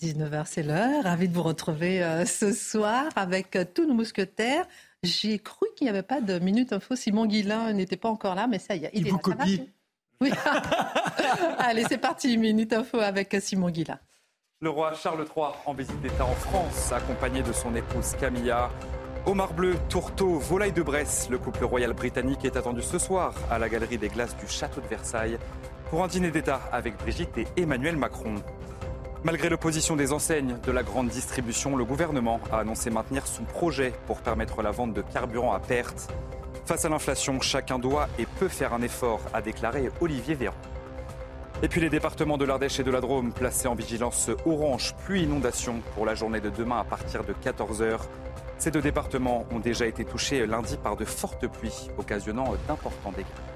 19h, c'est l'heure. Ravi de vous retrouver euh, ce soir avec euh, tous nos mousquetaires. J'ai cru qu'il n'y avait pas de Minute Info. Simon Guillain n'était pas encore là, mais ça y est. Il est vous là. Copie. Simon? Oui. Allez, c'est parti. Minute Info avec Simon Guillain. Le roi Charles III en visite d'État en France, accompagné de son épouse Camilla. Omar Bleu, tourteau, volaille de Bresse, le couple royal britannique est attendu ce soir à la galerie des glaces du château de Versailles pour un dîner d'État avec Brigitte et Emmanuel Macron. Malgré l'opposition des enseignes de la grande distribution, le gouvernement a annoncé maintenir son projet pour permettre la vente de carburant à perte. Face à l'inflation, chacun doit et peut faire un effort, a déclaré Olivier Véran. Et puis les départements de l'Ardèche et de la Drôme placés en vigilance orange pluie inondation pour la journée de demain à partir de 14h. Ces deux départements ont déjà été touchés lundi par de fortes pluies, occasionnant d'importants dégâts.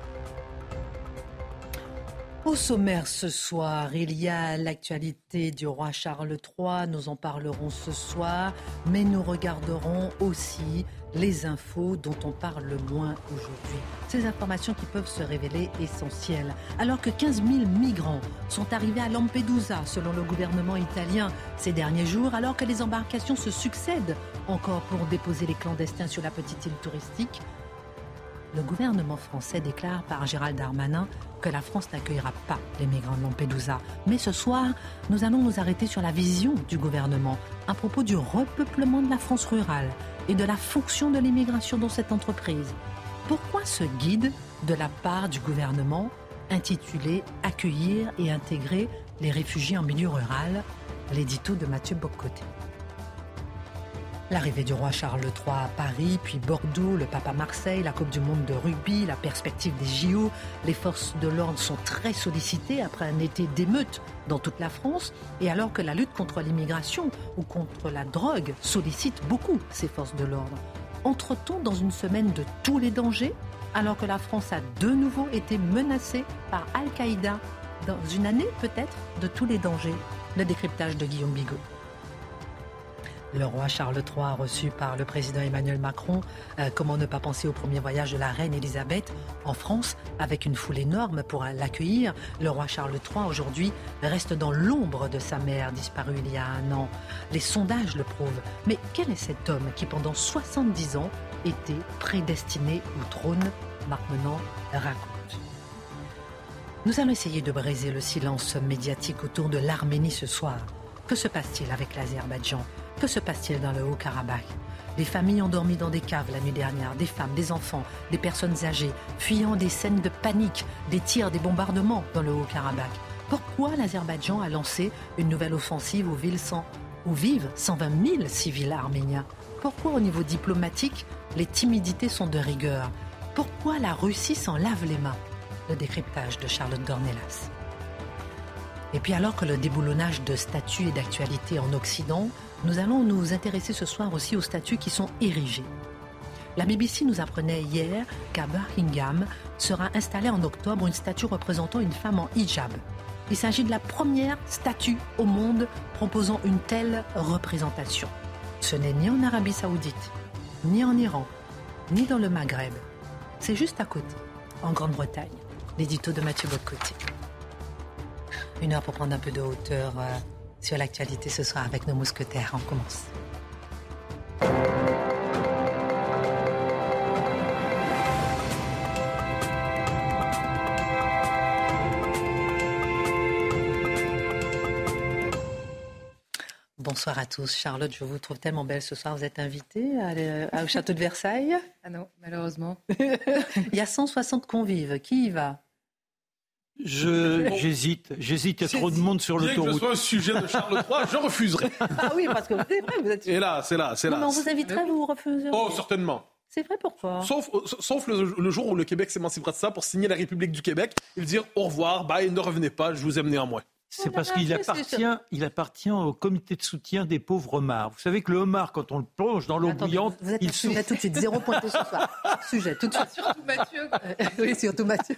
Au sommaire ce soir, il y a l'actualité du roi Charles III, nous en parlerons ce soir, mais nous regarderons aussi les infos dont on parle le moins aujourd'hui. Ces informations qui peuvent se révéler essentielles. Alors que 15 000 migrants sont arrivés à Lampedusa, selon le gouvernement italien, ces derniers jours, alors que les embarcations se succèdent encore pour déposer les clandestins sur la petite île touristique, le gouvernement français déclare par Gérald Darmanin que la France n'accueillera pas les migrants de Lampedusa. Mais ce soir, nous allons nous arrêter sur la vision du gouvernement à propos du repeuplement de la France rurale et de la fonction de l'immigration dans cette entreprise. Pourquoi ce guide de la part du gouvernement intitulé Accueillir et intégrer les réfugiés en milieu rural L'édito de Mathieu Bocoté. L'arrivée du roi Charles III à Paris, puis Bordeaux, le pape à Marseille, la Coupe du Monde de rugby, la perspective des JO. Les forces de l'ordre sont très sollicitées après un été d'émeutes dans toute la France. Et alors que la lutte contre l'immigration ou contre la drogue sollicite beaucoup ces forces de l'ordre, entre-t-on dans une semaine de tous les dangers alors que la France a de nouveau été menacée par Al-Qaïda dans une année peut-être de tous les dangers Le décryptage de Guillaume Bigot. Le roi Charles III reçu par le président Emmanuel Macron. Euh, comment ne pas penser au premier voyage de la reine Elisabeth en France avec une foule énorme pour l'accueillir. Le roi Charles III aujourd'hui reste dans l'ombre de sa mère disparue il y a un an. Les sondages le prouvent. Mais quel est cet homme qui pendant 70 ans était prédestiné au trône? Marc Menant raconte. Nous allons essayer de briser le silence médiatique autour de l'Arménie ce soir. Que se passe-t-il avec l'Azerbaïdjan? Que se passe-t-il dans le Haut-Karabakh? Des familles endormies dans des caves la nuit dernière, des femmes, des enfants, des personnes âgées, fuyant des scènes de panique, des tirs, des bombardements dans le Haut-Karabakh. Pourquoi l'Azerbaïdjan a lancé une nouvelle offensive où, villes sans- où vivent 120 000 civils arméniens? Pourquoi au niveau diplomatique, les timidités sont de rigueur? Pourquoi la Russie s'en lave les mains? Le décryptage de Charlotte Dornelas. Et puis alors que le déboulonnage de statues est d'actualité en Occident, nous allons nous intéresser ce soir aussi aux statues qui sont érigées. La BBC nous apprenait hier qu'à Buckingham sera installée en octobre une statue représentant une femme en hijab. Il s'agit de la première statue au monde proposant une telle représentation. Ce n'est ni en Arabie saoudite, ni en Iran, ni dans le Maghreb. C'est juste à côté, en Grande-Bretagne. L'édito de Mathieu Bocoté. Une heure pour prendre un peu de hauteur euh, sur l'actualité ce soir avec nos mousquetaires. On commence. Bonsoir à tous. Charlotte, je vous trouve tellement belle ce soir. Vous êtes invitée à au château de Versailles? Ah non, malheureusement. Il y a 160 convives. Qui y va? Je j'hésite, j'hésite. Il y a trop de monde sur Bien que ce l'autoroute. soit un sujet de Charles III, je refuserai. Ah oui, parce que c'est vrai, vous êtes. Et là, c'est là, c'est Non, là. mais on vous inviterait, vous refusez Oh, certainement. C'est vrai, pourquoi? Sauf, sauf le, jour où le Québec s'émancipera de ça pour signer la République du Québec et dire au revoir, bye, ne revenez pas, je vous aime néanmoins. C'est parce qu'il appartient, il appartient au comité de soutien des pauvres homards. Vous savez que le homard, quand on le plonge dans l'eau bouillante, vous êtes il sujet tout de suite, zéro pointé ce soir. Sujet tout de suite. Surtout Mathieu. oui, surtout Mathieu.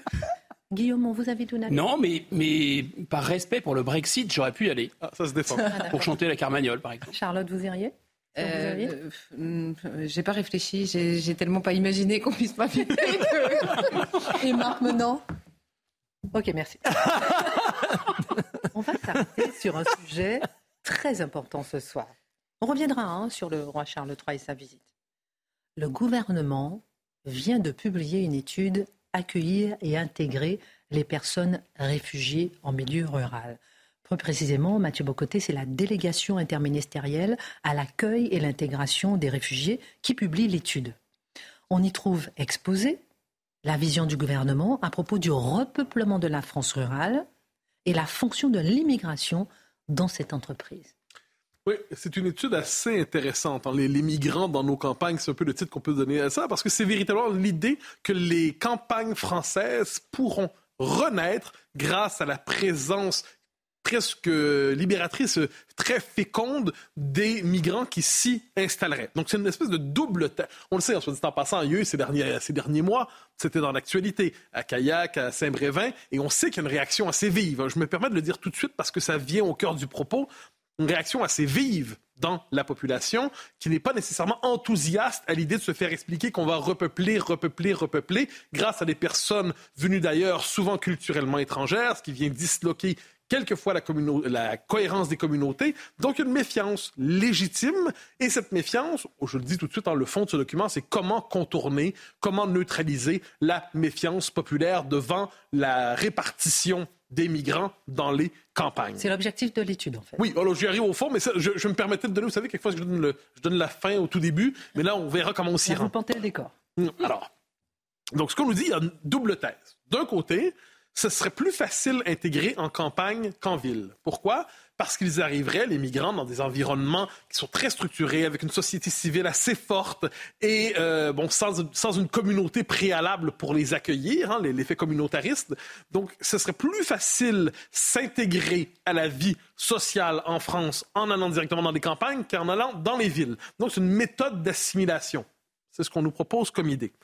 Guillaume, vous avez tout Non, mais, mais par respect pour le Brexit, j'aurais pu y aller. Ah, ça se défend. pour chanter la Carmagnole, par exemple. Charlotte, vous iriez? Euh, euh, j'ai pas réfléchi, j'ai tellement pas imaginé qu'on puisse pas vivre. Et Marc Menant? Ok, merci. On va s'arrêter sur un sujet très important ce soir. On reviendra hein, sur le roi Charles III et sa visite. Le gouvernement vient de publier une étude Accueillir et intégrer les personnes réfugiées en milieu rural. Plus précisément, Mathieu Bocoté, c'est la délégation interministérielle à l'accueil et l'intégration des réfugiés qui publie l'étude. On y trouve exposé la vision du gouvernement à propos du repeuplement de la France rurale et la fonction de l'immigration dans cette entreprise. Oui, c'est une étude assez intéressante. Hein. Les, les, migrants dans nos campagnes, c'est un peu le titre qu'on peut donner à ça, parce que c'est véritablement l'idée que les campagnes françaises pourront renaître grâce à la présence presque libératrice, très féconde des migrants qui s'y installeraient. Donc c'est une espèce de double... On le sait, en soit dit en passant, il ces derniers, ces derniers mois, c'était dans l'actualité, à Kayak, à Saint-Brévin, et on sait qu'il y a une réaction assez vive. Je me permets de le dire tout de suite parce que ça vient au cœur du propos, une réaction assez vive dans la population qui n'est pas nécessairement enthousiaste à l'idée de se faire expliquer qu'on va repeupler, repeupler, repeupler grâce à des personnes venues d'ailleurs, souvent culturellement étrangères, ce qui vient disloquer quelquefois la, la, cohérence des communautés. Donc, une méfiance légitime. Et cette méfiance, je le dis tout de suite, dans le fond de ce document, c'est comment contourner, comment neutraliser la méfiance populaire devant la répartition des migrants dans les campagnes. C'est l'objectif de l'étude, en fait. Oui, alors j'y arrive au fond, mais je, me permettais de donner, vous savez, quelquefois, je donne, je donne la fin au tout début, mais là, on verra comment on s'y rend. Vous le décor. Alors, donc, ce qu'on nous dit, il y a une double thèse. D'un côté, ce serait plus facile intégrer en campagne qu'en ville. Pourquoi? Parce qu'ils arriveraient, les migrants, dans des environnements qui sont très structurés, avec une société civile assez forte et euh, bon, sans, sans, une communauté préalable pour les accueillir, hein, l'effet communautariste. Donc, ce serait plus facile s'intégrer à la vie sociale en France en allant directement dans les campagnes qu'en allant dans les villes. Donc, c'est une méthode d'assimilation. C'est ce qu'on nous propose comme idée.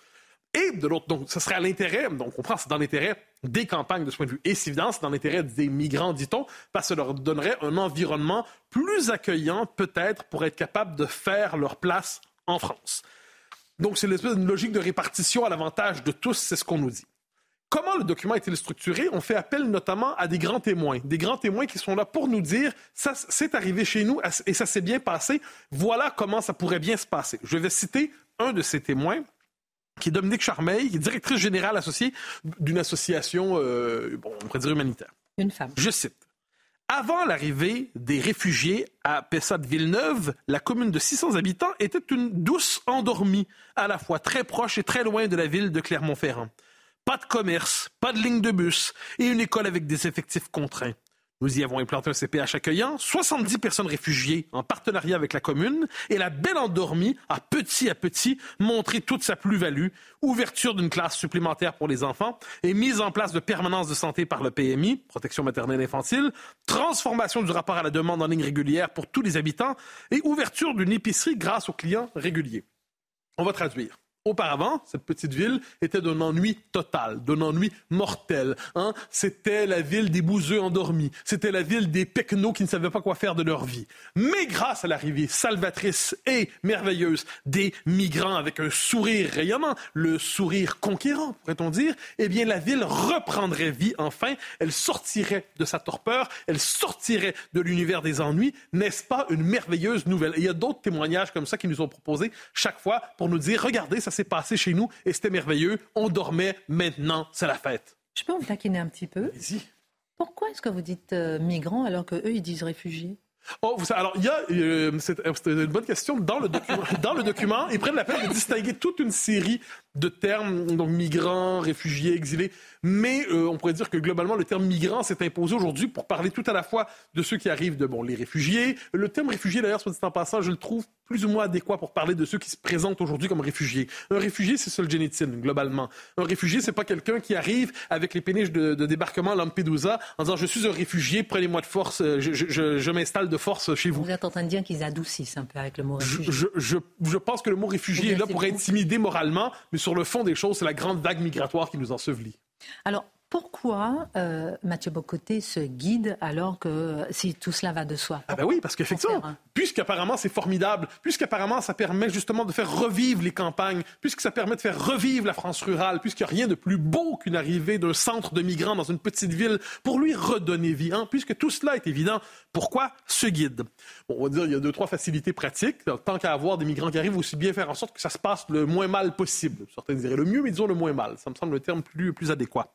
Et de l'autre, donc, ce serait à l'intérêt, donc on comprend, c'est dans l'intérêt des campagnes de ce point de vue. Et c'est évident, c'est dans l'intérêt des migrants, dit-on, parce que ça leur donnerait un environnement plus accueillant, peut-être, pour être capable de faire leur place en France. Donc, c'est l'espèce d'une logique de répartition à l'avantage de tous, c'est ce qu'on nous dit. Comment le document est-il structuré? On fait appel notamment à des grands témoins, des grands témoins qui sont là pour nous dire ça c'est arrivé chez nous et ça s'est bien passé. Voilà comment ça pourrait bien se passer. Je vais citer un de ces témoins qui est Dominique Charmeil, qui est directrice générale associée d'une association, euh, bon, on pourrait dire humanitaire. Une femme. Je cite. Avant l'arrivée des réfugiés à Pessade-Villeneuve, la commune de 600 habitants était une douce endormie, à la fois très proche et très loin de la ville de Clermont-Ferrand. Pas de commerce, pas de ligne de bus et une école avec des effectifs contraints. Nous y avons implanté un CPH accueillant, 70 personnes réfugiées en partenariat avec la commune, et la belle endormie a petit à petit montré toute sa plus-value, ouverture d'une classe supplémentaire pour les enfants et mise en place de permanence de santé par le PMI, protection maternelle infantile, transformation du rapport à la demande en ligne régulière pour tous les habitants et ouverture d'une épicerie grâce aux clients réguliers. On va traduire. Auparavant, cette petite ville était d'un ennui total, d'un ennui mortel. Hein? C'était la ville des bouseux endormis. C'était la ville des pecnos qui ne savaient pas quoi faire de leur vie. Mais grâce à l'arrivée salvatrice et merveilleuse des migrants avec un sourire rayonnant, le sourire conquérant, pourrait-on dire, eh bien, la ville reprendrait vie enfin. Elle sortirait de sa torpeur. Elle sortirait de l'univers des ennuis. N'est-ce pas une merveilleuse nouvelle? Et il y a d'autres témoignages comme ça qui nous ont proposés chaque fois pour nous dire, regardez, ça s'est passé chez nous et c'était merveilleux. On dormait, maintenant, c'est la fête. Je peux vous taquiner un petit peu? Vas-y. Pourquoi est-ce que vous dites euh, migrants alors qu'eux, ils disent réfugiés? Oh, vous, alors, il y a, euh, c'est, une bonne question. Dans le, document, dans le document, ils prennent la peine de distinguer toute une série de termes, donc migrants, réfugiés, exilés, mais euh, on pourrait dire que globalement, le terme migrant s'est imposé aujourd'hui pour parler tout à la fois de ceux qui arrivent de bon, les réfugiés. Le terme réfugié, d'ailleurs, soit dit en passant, je le trouve plus ou moins adéquat pour parler de ceux qui se présentent aujourd'hui comme réfugiés. Un réfugié, c'est Solzhenitsyn, globalement. Un réfugié, c'est pas quelqu'un qui arrive avec les péniches de, débarquement à Lampedusa en disant je suis un réfugié, prenez-moi de force, euh, je, m'installe de force chez vous. Vous êtes en train de dire qu'ils adoucissent un peu avec le mot réfugié. Je, je pense que le mot réfugié est là pour intimider moralement, mais sur le fond des choses, c'est la grande vague migratoire qui nous ensevelit. Alors, pourquoi euh, Mathieu Bocoté se guide alors que si tout cela va de soi? Ah ben oui, parce qu'effectivement, puisqu'apparemment c'est formidable, puisqu'apparemment ça permet justement de faire revivre les campagnes, puisque ça permet de faire revivre la France rurale, puisqu'il n'y a rien de plus beau qu'une arrivée d'un centre de migrants dans une petite ville pour lui redonner vie, hein, puisque tout cela est évident, pourquoi ce guide? On va dire il y a deux, trois facilités pratiques. Tant qu'à avoir des migrants qui arrivent, aussi bien faire en sorte que ça se passe le moins mal possible. Certains diraient le mieux, mais disons le moins mal. Ça me semble le terme plus, plus adéquat.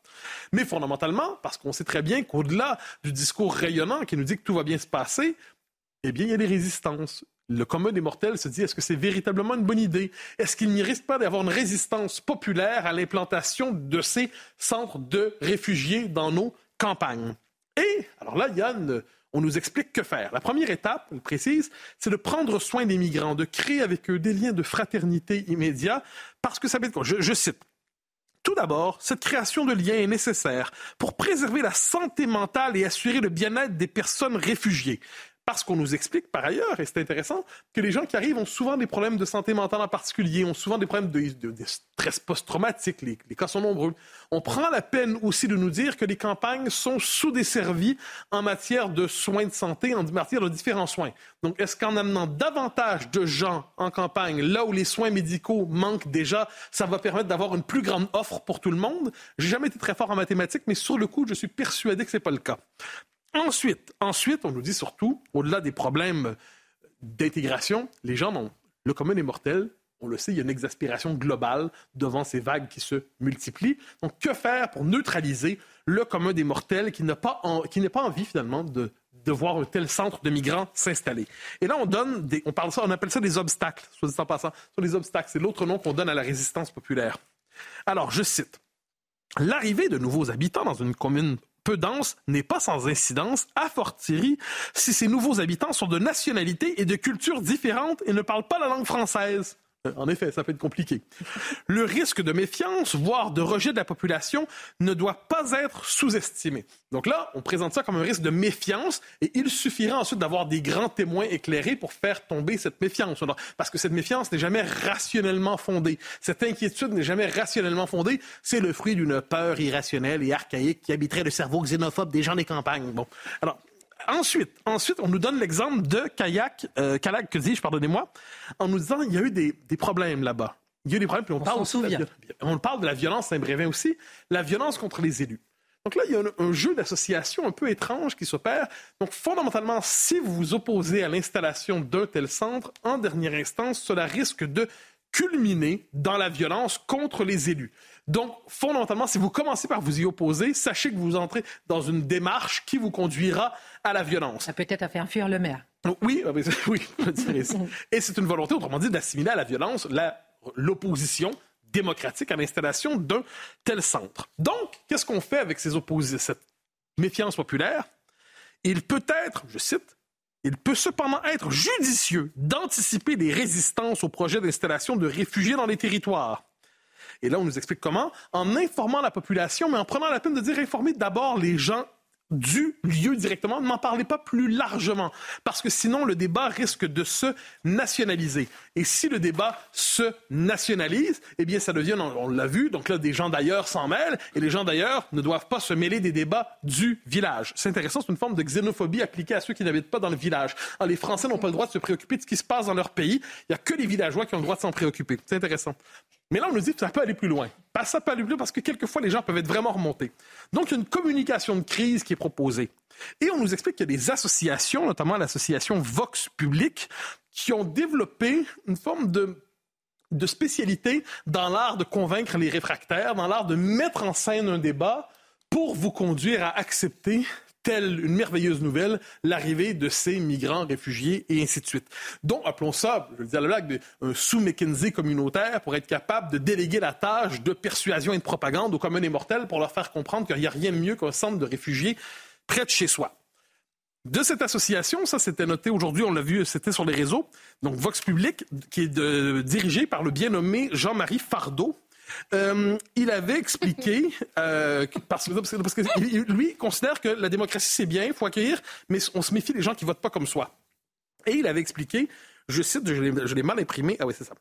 Mais fondamentalement, parce qu'on sait très bien qu'au-delà du discours rayonnant qui nous dit que tout va bien se passer, eh bien, il y a des résistances. Le commun des mortels se dit est-ce que c'est véritablement une bonne idée? Est-ce qu'il n'y risque pas d'avoir une résistance populaire à l'implantation de ces centres de réfugiés dans nos campagnes? Et, alors là, Yann, on nous explique que faire. La première étape, elle précise, c'est de prendre soin des migrants, de créer avec eux des liens de fraternité immédiats, parce que ça veut dire je cite. Tout d'abord, cette création de liens est nécessaire pour préserver la santé mentale et assurer le bien-être des personnes réfugiées. Parce qu'on nous explique par ailleurs, et c'est intéressant, que les gens qui arrivent ont souvent des problèmes de santé mentale en particulier, ont souvent des problèmes de, stress post-traumatique, les, cas sont nombreux. On prend la peine aussi de nous dire que les campagnes sont sous-desservies en matière de soins de santé, en matière de différents soins. Donc, est-ce qu'en amenant davantage de gens en campagne, là où les soins médicaux manquent déjà, ça va permettre d'avoir une plus grande offre pour tout le monde? J'ai jamais été très fort en mathématiques, mais sur le coup, je suis persuadé que ce n'est pas le cas. Ensuite, on nous dit surtout, au-delà des problèmes d'intégration, les gens ont le commun des mortels. On le sait, il y a une exaspération globale devant ces vagues qui se multiplient. Donc, que faire pour neutraliser le commun des mortels qui n'a pas, envie finalement de, de voir un tel centre de migrants s'installer? Et là, on donne des, on appelle ça des obstacles, soit dit en passant. Sur les obstacles, c'est l'autre nom qu'on donne à la résistance populaire. Alors, je cite. L'arrivée de nouveaux habitants dans une commune peu dense n'est pas sans incidence, à fortiori si ces nouveaux habitants sont de nationalités et de cultures différentes et ne parlent pas la langue française. En effet, ça peut être compliqué. Le risque de méfiance, voire de rejet de la population, ne doit pas être sous-estimé. Donc là, on présente ça comme un risque de méfiance et il suffira ensuite d'avoir des grands témoins éclairés pour faire tomber cette méfiance. Parce que cette méfiance n'est jamais rationnellement fondée. Cette inquiétude n'est jamais rationnellement fondée. C'est le fruit d'une peur irrationnelle et archaïque qui habiterait le cerveau xénophobe des gens des campagnes. Bon. Alors, Ensuite, ensuite, on nous donne l'exemple de Kayak, euh, Kayak, que dis-je, pardonnez-moi, en nous disant qu'il y a eu des, problèmes là-bas. Il y a eu des problèmes, puis on, parle, de on parle de la violence Saint-Brévin aussi, la violence contre les élus. Donc là, il y a un, jeu d'association un peu étrange qui s'opère. Donc fondamentalement, si vous vous opposez à l'installation d'un tel centre, en dernière instance, cela risque de culminer dans la violence contre les élus. Donc, fondamentalement, si vous commencez par vous y opposer, sachez que vous entrez dans une démarche qui vous conduira à la violence. Ça peut-être à faire fuir le maire. Oui, ah, oui, je dirais ça. Et c'est une volonté, autrement dit, d'assimiler à la violence l'opposition démocratique à l'installation d'un tel centre. Donc, qu'est-ce qu'on fait avec ces oppositions, cette méfiance populaire? Il peut être, je cite, il peut cependant être judicieux d'anticiper les résistances au projet d'installation de réfugiés dans les territoires. Et là, on nous explique comment, en informant la population, mais en prenant la peine de dire informer d'abord les gens du lieu directement, ne m'en parlez pas plus largement, parce que sinon le débat risque de se nationaliser. Et si le débat se nationalise, eh bien ça devient, on, l'a vu, donc là des gens d'ailleurs s'en mêlent, et les gens d'ailleurs ne doivent pas se mêler des débats du village. C'est intéressant, c'est une forme de xénophobie appliquée à ceux qui n'habitent pas dans le village. Alors, les Français n'ont pas le droit de se préoccuper de ce qui se passe dans leur pays, il n'y a que les villageois qui ont le droit de s'en préoccuper. C'est intéressant. Mais là, on nous dit que ça peut aller plus loin. Aller plus loin parce que quelquefois, les gens peuvent être vraiment remontés. Donc, il y a une communication de crise qui est proposée. Et on nous explique qu'il y a des associations, notamment l'association Vox Public, qui ont développé une forme de spécialité dans l'art de convaincre les réfractaires, dans l'art de mettre en scène un débat pour vous conduire à accepter telle une merveilleuse nouvelle, l'arrivée de ces migrants réfugiés et ainsi de suite. Donc, appelons ça, je le dis à la blague, un sous-McKinsey communautaire pour être capable de déléguer la tâche de persuasion et de propagande aux communs et mortels pour leur faire comprendre qu'il n'y a rien de mieux qu'un centre de réfugiés près de chez soi. De cette association, ça c'était noté aujourd'hui, on l'a vu, c'était sur les réseaux, donc Vox Public, qui est dirigé par le bien nommé Jean-Marie Fardeau, euh, il avait expliqué, euh, parce, que lui considère que la démocratie c'est bien, il faut accueillir, mais on se méfie des gens qui votent pas comme soi. Et il avait expliqué, je cite, je l'ai mal imprimé, ah oui c'est ça,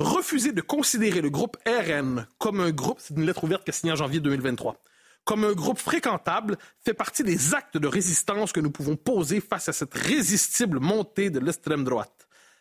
refuser de considérer le groupe RN comme un groupe, c'est une lettre ouverte qui a signé en janvier 2023, comme un groupe fréquentable fait partie des actes de résistance que nous pouvons poser face à cette résistible montée de l'extrême droite.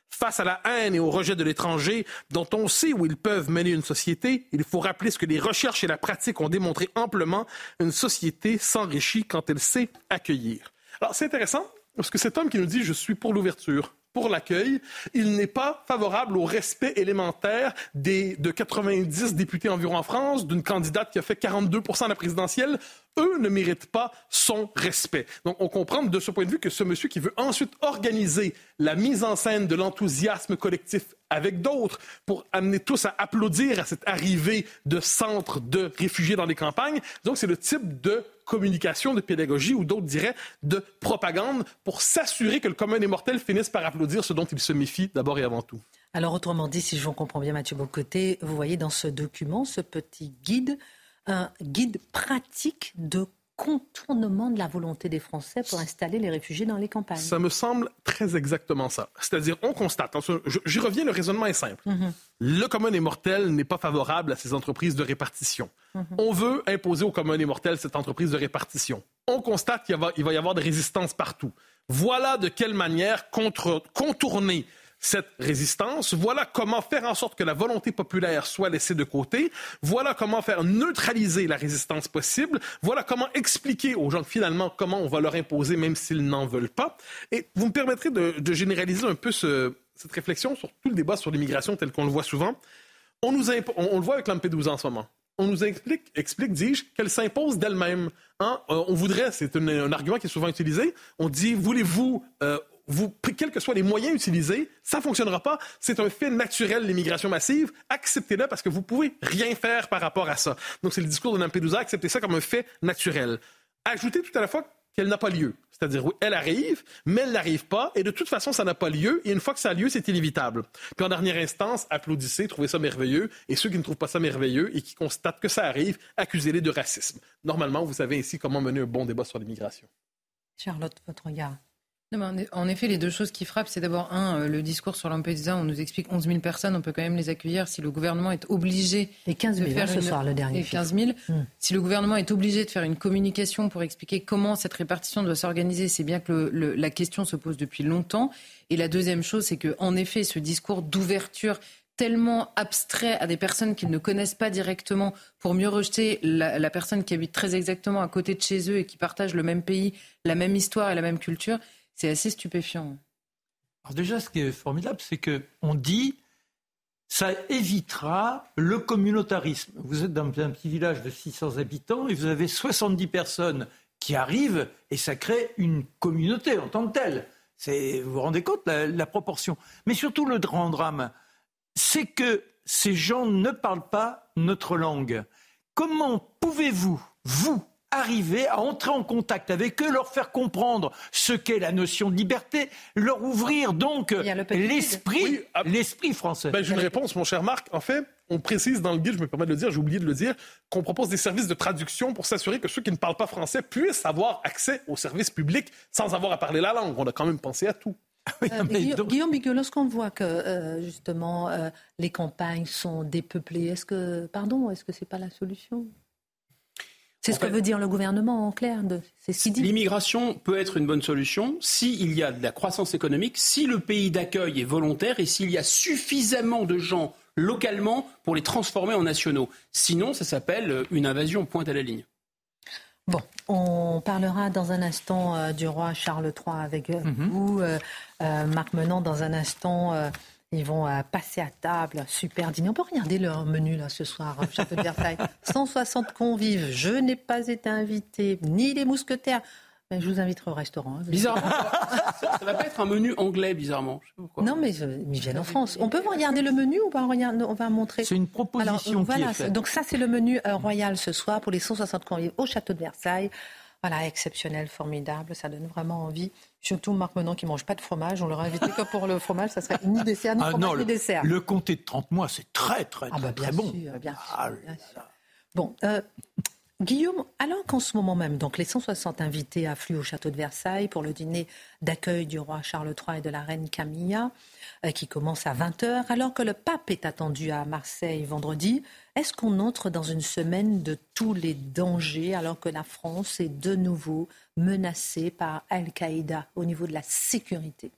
Face à la haine et au rejet de l'étranger, dont on sait où ils peuvent mener une société, il faut rappeler ce que les recherches et la pratique ont démontré amplement, une société s'enrichit quand elle sait accueillir. Alors c'est intéressant, parce que cet homme qui nous dit je suis pour l'ouverture, pour l'accueil. Il n'est pas favorable au respect élémentaire des, de 90 députés environ en France, d'une candidate qui a fait 42% de la présidentielle. Eux ne méritent pas son respect. Donc, on comprend de ce point de vue que ce monsieur qui veut ensuite organiser la mise en scène de l'enthousiasme collectif avec d'autres pour amener tous à applaudir à cette arrivée de centres de réfugiés dans les campagnes. Donc, c'est le type de communication, de pédagogie ou d'autres diraient de propagande pour s'assurer que le commun des mortels finisse par applaudir ce dont il se méfie d'abord et avant tout. Alors, autrement dit, si je comprends bien, Mathieu Bocoté, vous voyez dans ce document, ce petit guide, un guide pratique de contournement de la volonté des Français pour installer les réfugiés dans les campagnes. Ça me semble très exactement ça. C'est-à-dire, on constate, j'y reviens, le raisonnement est simple. Mhm. Le commun des mortels n'est pas favorable à ces entreprises de répartition. Mhm. On veut imposer au commun des mortels cette entreprise de répartition. On constate qu'il va, va y avoir des résistances partout. Voilà de quelle manière contre, contourner cette résistance. Voilà comment faire en sorte que la volonté populaire soit laissée de côté. Voilà comment faire neutraliser la résistance possible. Voilà comment expliquer aux gens finalement comment on va leur imposer même s'ils n'en veulent pas. Et vous me permettrez de, généraliser un peu cette réflexion sur tout le débat sur l'immigration tel qu'on le voit souvent. On, nous le voit avec Lampedusa en ce moment on nous explique, explique dis-je, qu'elle s'impose d'elle-même. Hein? Euh, on voudrait, c'est un, argument qui est souvent utilisé, on dit, voulez-vous euh, quels que soient les moyens utilisés, ça ne fonctionnera pas. C'est un fait naturel, l'immigration massive. Acceptez-le parce que vous pouvez rien faire par rapport à ça. Donc, c'est le discours de Lampedusa. Acceptez ça comme un fait naturel. Ajoutez tout à la fois qu'elle n'a pas lieu. C'est-à-dire, oui, elle arrive, mais elle n'arrive pas, et de toute façon, ça n'a pas lieu, et une fois que ça a lieu, c'est inévitable. Puis en dernière instance, applaudissez, trouvez ça merveilleux, et ceux qui ne trouvent pas ça merveilleux et qui constatent que ça arrive, accusez-les de racisme. Normalement, vous savez ainsi comment mener un bon débat sur l'immigration. Charlotte, votre regard en effet, les deux choses qui frappent, c'est d'abord, un, euh, le discours sur Lampedusa, on nous explique 11 000 personnes, on peut quand même les accueillir si le gouvernement est obligé et 15 000, de faire ce soir, le dernier. 15 000. Hmm. Si le gouvernement est obligé de faire une communication pour expliquer comment cette répartition doit s'organiser, c'est bien que la question se pose depuis longtemps. Et la deuxième chose, c'est que, en effet, ce discours d'ouverture tellement abstrait à des personnes qu'ils ne connaissent pas directement pour mieux rejeter la, la personne qui habite très exactement à côté de chez eux et qui partage le même pays, la même histoire et la même culture, c'est assez stupéfiant. Alors déjà, ce qui est formidable, c'est qu'on dit ça évitera le communautarisme. Vous êtes dans un petit village de 600 habitants et vous avez 70 personnes qui arrivent et ça crée une communauté en tant que telle. Vous vous rendez compte la, la proportion. Mais surtout le grand drame, c'est que ces gens ne parlent pas notre langue. Comment pouvez-vous, vous, arriver à entrer en contact avec eux, leur faire comprendre ce qu'est la notion de liberté, leur ouvrir donc l'esprit, ah, l'esprit français. Ben, j'ai une réponse, mon cher Marc. En fait, on précise dans le guide, je me permets de le dire, j'ai oublié de le dire, qu'on propose des services de traduction pour s'assurer que ceux qui ne parlent pas français puissent avoir accès aux services publics sans avoir à parler la langue. On a quand même pensé à tout. Euh, Guillaume, Bigot, lorsqu'on voit que euh, justement euh, les campagnes sont dépeuplées, est-ce que, pardon, est-ce que c'est pas la solution? C'est ce que veut dire le gouvernement en clair. L'immigration peut être une bonne solution s'il y a de la croissance économique, si le pays d'accueil est volontaire et s'il y a suffisamment de gens localement pour les transformer en nationaux. Sinon, ça s'appelle une invasion pointe à la ligne. Bon, on parlera dans un instant euh, du roi Charles III avec euh, mhm. vous, euh, Marc Menant, dans un instant ils vont euh, passer à table, super dîner. On peut regarder leur menu là ce soir, hein, château de Versailles. 160 convives. Je n'ai pas été invité, ni les mousquetaires. Ben, je vous inviterai au restaurant. Hein, bizarrement, ça, ne va pas être un menu anglais, bizarrement. Non, mais, ils viennent en France. On peut regarder le menu ou pas? On va montrer. C'est une proposition qui est faite. Donc ça, c'est le menu euh, royal ce soir pour les 160 convives au château de Versailles. Voilà, exceptionnel, formidable, ça donne vraiment envie. Surtout Marc Menon qui ne mange pas de fromage, on l'aurait invité que pour le fromage, ça serait ni dessert, ni ah fromage, ni le, dessert. Le comté de 30 mois, c'est très, très, ah bah, très, bon. bien ah Bon, euh, Guillaume, alors qu'en ce moment même, donc les 160 invités affluent au château de Versailles pour le dîner d'accueil du roi Charles III et de la reine Camilla, euh, qui commence à 20h, alors que le pape est attendu à Marseille vendredi, est-ce qu'on entre dans une semaine de tous les dangers alors que la France est de nouveau menacée par Al-Qaïda au niveau de la sécurité?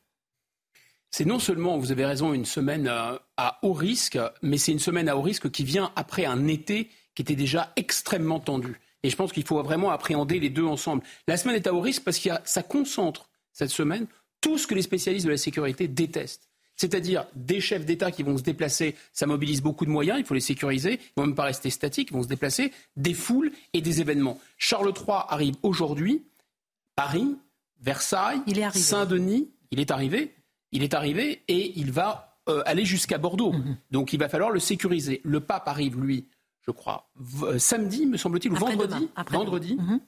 C'est non seulement, vous avez raison, une semaine euh, à haut risque, mais c'est une semaine à haut risque qui vient après un été qui était déjà extrêmement tendu. Et je pense qu'il faut vraiment appréhender les deux ensemble. La semaine est à haut risque parce que ça concentre, cette semaine, tout ce que les spécialistes de la sécurité détestent. C'est-à-dire des chefs d'État qui vont se déplacer, ça mobilise beaucoup de moyens, il faut les sécuriser, ils ne vont même pas rester statiques, ils vont se déplacer, des foules et des événements. Charles III arrive aujourd'hui, Paris, Versailles, Saint-Denis, il est arrivé, il est arrivé et il va euh, aller jusqu'à Bordeaux. Mhm. Donc il va falloir le sécuriser. Le pape arrive, lui, je crois, euh, samedi, me semble-t-il, ou vendredi. vendredi. Mhm.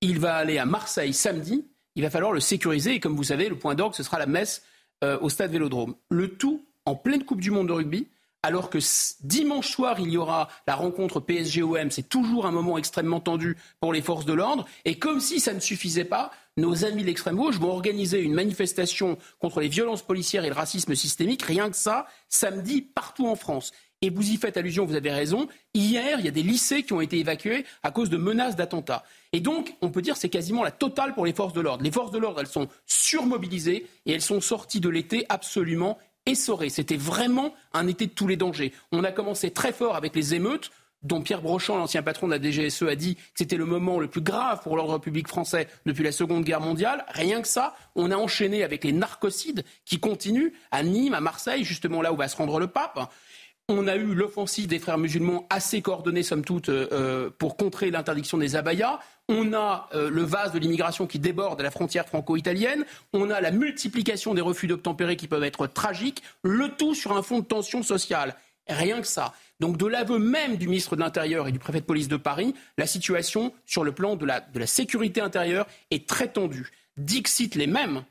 Il va aller à Marseille samedi. Il va falloir le sécuriser. Et comme vous savez, le point d'orgue, ce sera la messe euh, au stade Vélodrome. Le tout en pleine Coupe du Monde de rugby. Alors que dimanche soir, il y aura la rencontre PSG-OM, c'est toujours un moment extrêmement tendu pour les forces de l'ordre. Et comme si ça ne suffisait pas, nos amis de l'extrême gauche vont organiser une manifestation contre les violences policières et le racisme systémique, rien que ça, samedi, partout en France. Et vous y faites allusion, vous avez raison. Hier, il y a des lycées qui ont été évacués à cause de menaces d'attentats. Et donc, on peut dire c'est quasiment la totale pour les forces de l'ordre. Les forces de l'ordre, elles sont surmobilisées et elles sont sorties de l'été absolument essorées. C'était vraiment un été de tous les dangers. On a commencé très fort avec les émeutes dont Pierre Brochant, l'ancien patron de la DGSE, a dit que c'était le moment le plus grave pour l'ordre public français depuis la Seconde Guerre mondiale. Rien que ça, on a enchaîné avec les narcocides qui continuent à Nîmes, à Marseille, justement là où va se rendre le pape. On a eu l'offensive des frères musulmans assez coordonnée, somme toute, euh, euh, pour contrer l'interdiction des abayas. On a euh, le vase de l'immigration qui déborde à la frontière franco-italienne. On a la multiplication des refus d'obtempérer qui peuvent être tragiques. Le tout sur un fond de tension sociale. Rien que ça. Donc, de l'aveu même du ministre de l'Intérieur et du préfet de police de Paris, la situation sur le plan de la, sécurité intérieure est très tendue. Dixit les mêmes,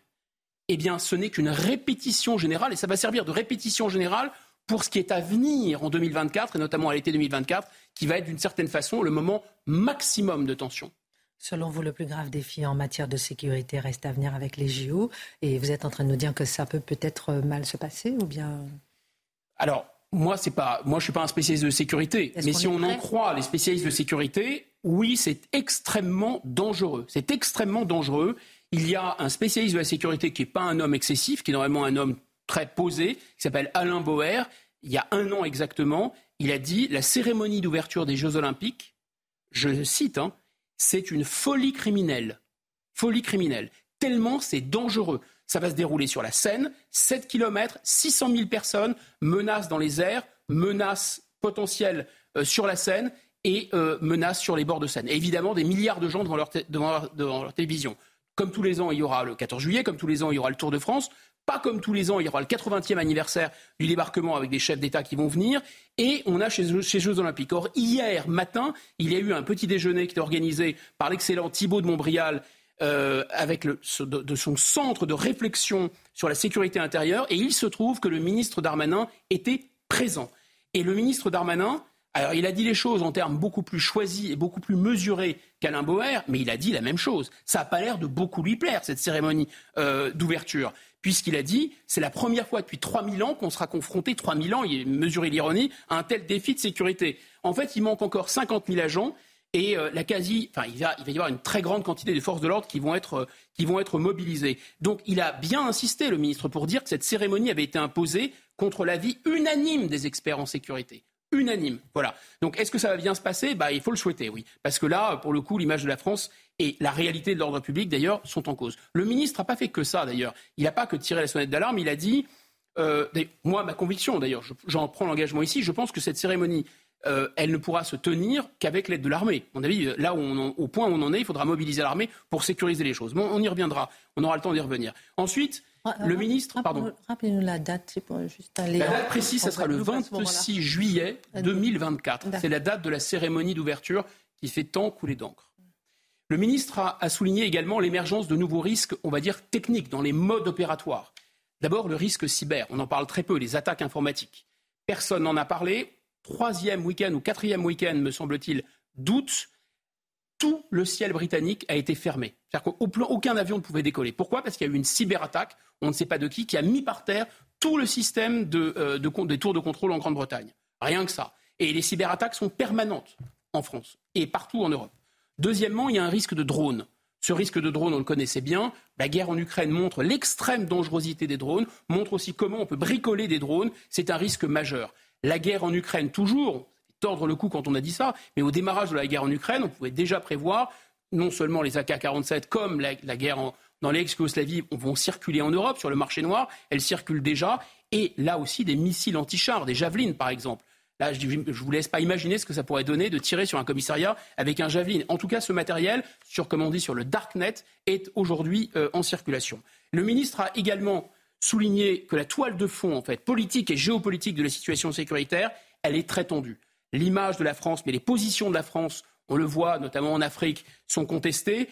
eh bien, ce n'est qu'une répétition générale, et ça va servir de répétition générale pour ce qui est à venir en 2024, et notamment à l'été 2024, qui va être d'une certaine façon le moment maximum de tension. Selon vous, le plus grave défi en matière de sécurité reste à venir avec les JO, et vous êtes en train de nous dire que ça peut peut-être mal se passer, ou bien? Alors, moi, c'est pas, moi, je suis pas un spécialiste de sécurité, mais si on en croit les spécialistes de sécurité, oui, c'est extrêmement dangereux. C'est extrêmement dangereux. Il y a un spécialiste de la sécurité qui n'est pas un homme excessif, qui est normalement un homme très posé, qui s'appelle Alain Boer. Il y a un an exactement, il a dit la cérémonie d'ouverture des Jeux Olympiques, je cite, hein, c'est une folie criminelle. Folie criminelle. Tellement c'est dangereux. Ça va se dérouler sur la Seine, 7 km, 600 000 personnes, menaces dans les airs, menaces potentielles euh, sur la Seine et euh, menaces sur les bords de Seine. Évidemment, des milliards de gens devant devant leur télévision. Comme tous les ans, il y aura le 14 juillet, comme tous les ans, il y aura le Tour de France. Pas comme tous les ans, il y aura le 80e anniversaire du débarquement avec des chefs d'État qui vont venir. Et on a chez ces Jeux Olympiques. Or, hier matin, il y a eu un petit déjeuner qui était organisé par l'excellent Thibault de Montbrial euh, avec le, de, son centre de réflexion sur la sécurité intérieure. Et il se trouve que le ministre Darmanin était présent. Et le ministre Darmanin, alors il a dit les choses en termes beaucoup plus choisis et beaucoup plus mesurés qu'Alain Boer, mais il a dit la même chose. Ça n'a pas l'air de beaucoup lui plaire, cette cérémonie euh, d'ouverture puisqu'il a dit c'est la première fois depuis 3000 ans qu'on sera confronté, 3000 ans, il mesuré l'ironie, à un tel défi de sécurité. En fait, il manque encore 50 000 agents et euh, la quasi, enfin, il va, y avoir une très grande quantité de forces de l'ordre qui vont être euh, qui vont être mobilisées. Donc, il a bien insisté, le ministre, pour dire que cette cérémonie avait été imposée contre l'avis unanime des experts en sécurité unanime. Voilà. Donc, est-ce que ça va bien se passer? Bah, Il faut le souhaiter, oui. Parce que là, pour le coup, l'image de la France et la réalité de l'ordre public, d'ailleurs, sont en cause. Le ministre n'a pas fait que ça, d'ailleurs. Il n'a pas que tiré la sonnette d'alarme, il a dit, euh, moi, ma conviction, d'ailleurs, j'en prends l'engagement ici, je pense que cette cérémonie euh, elle ne pourra se tenir qu'avec l'aide de l'armée. mon avis, là où on au point où on en est, il faudra mobiliser l'armée pour sécuriser les choses. Bon, on y reviendra. On aura le temps d'y revenir. Ensuite, le ministre, pardon. Rappelez-nous la date, pour juste aller. La date précise, ce sera le 26 juillet 2024. C'est la date de la cérémonie d'ouverture qui fait tant couler d'encre. Le ministre a, souligné également l'émergence de nouveaux risques, on va dire techniques, dans les modes opératoires. D'abord, le risque cyber. On en parle très peu, les attaques informatiques. Personne n'en a parlé. Troisième week-end ou quatrième week-end, me semble-t-il, d'août, tout le ciel britannique a été fermé. C'est-à-dire qu'aucun avion ne pouvait décoller. Pourquoi? Parce qu'il y a eu une cyberattaque, on ne sait pas de qui, qui a mis par terre tout le système euh, des tours de contrôle en Grande-Bretagne. Rien que ça. Et les cyberattaques sont permanentes en France et partout en Europe. Deuxièmement, il y a un risque de drone. Ce risque de drone, on le connaissait bien. La guerre en Ukraine montre l'extrême dangerosité des drones, montre aussi comment on peut bricoler des drones. C'est un risque majeur. La guerre en Ukraine, toujours, tordre le cou quand on a dit ça, mais au démarrage de la guerre en Ukraine, on pouvait déjà prévoir non seulement les AK-47 comme la, guerre dans l'ex-Yougoslavie vont circuler en Europe sur le marché noir, elles circulent déjà, et là aussi des missiles anti-chars, des javelines par exemple. Je ne vous laisse pas imaginer ce que ça pourrait donner de tirer sur un commissariat avec un javelin. En tout cas, ce matériel, sur, comme on dit, sur le darknet, est aujourd'hui euh, en circulation. Le ministre a également souligné que la toile de fond, en fait, politique et géopolitique de la situation sécuritaire, elle est très tendue. L'image de la France, mais les positions de la France, on le voit notamment en Afrique, sont contestées.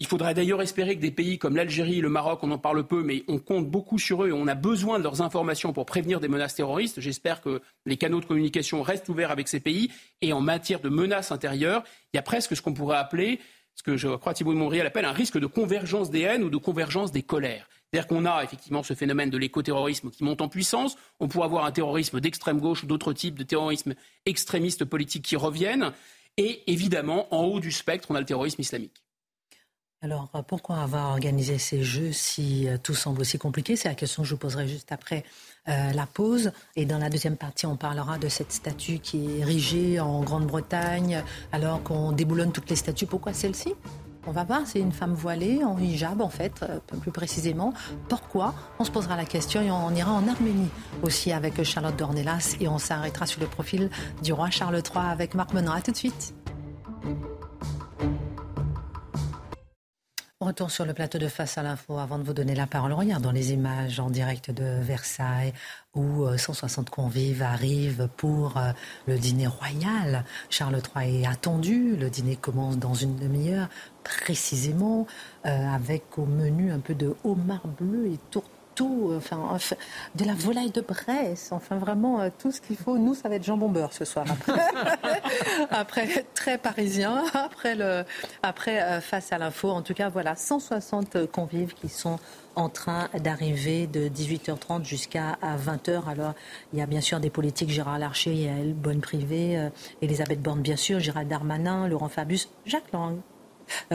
Il faudrait d'ailleurs espérer que des pays comme l'Algérie, le Maroc, on en parle peu, mais on compte beaucoup sur eux et on a besoin de leurs informations pour prévenir des menaces terroristes. J'espère que les canaux de communication restent ouverts avec ces pays. Et en matière de menaces intérieures, il y a presque ce qu'on pourrait appeler, ce que je crois Thibault de Montréal appelle un risque de convergence des haines ou de convergence des colères. C'est-à-dire qu'on a effectivement ce phénomène de l'écoterrorisme qui monte en puissance. On pourrait avoir un terrorisme d'extrême gauche ou d'autres types de terrorisme extrémistes politiques qui reviennent. Et évidemment, en haut du spectre, on a le terrorisme islamique. Alors, euh, pourquoi avoir organisé ces jeux si euh, tout semble aussi compliqué? C'est la question que je vous poserai juste après euh, la pause. Et dans la deuxième partie, on parlera de cette statue qui est érigée en Grande-Bretagne, alors qu'on déboulonne toutes les statues. Pourquoi celle-ci? On va voir, c'est une femme voilée, en hijab en fait, plus précisément. Pourquoi? On se posera la question et on ira en Arménie aussi avec Charlotte Dornelas et on s'arrêtera sur le profil du roi Charles III avec Marc Menon. A tout de suite. On retourne sur le plateau de Face à l'info avant de vous donner la parole. Regardons les images en direct de Versailles où 160 euh, convives arrivent pour euh, le dîner royal. Charles III est attendu. Le dîner commence dans une demi-heure précisément euh, avec au menu un peu de homard bleu et tourte enfin, de la volaille de Bresse, enfin vraiment euh, tout ce qu'il faut. Nous, ça va être jambon beurre ce soir. Après, très parisien, après, le, après euh, face à l'info. En tout cas, voilà, 160 convives qui sont en train d'arriver de 18h30 jusqu'à 20h. Alors, il y a bien sûr des politiques, Gérard Larcher, Yael Bonne-Privé, euh, Elisabeth Borne, bien sûr, Gérald Darmanin, Laurent Fabius, Jacques Lang,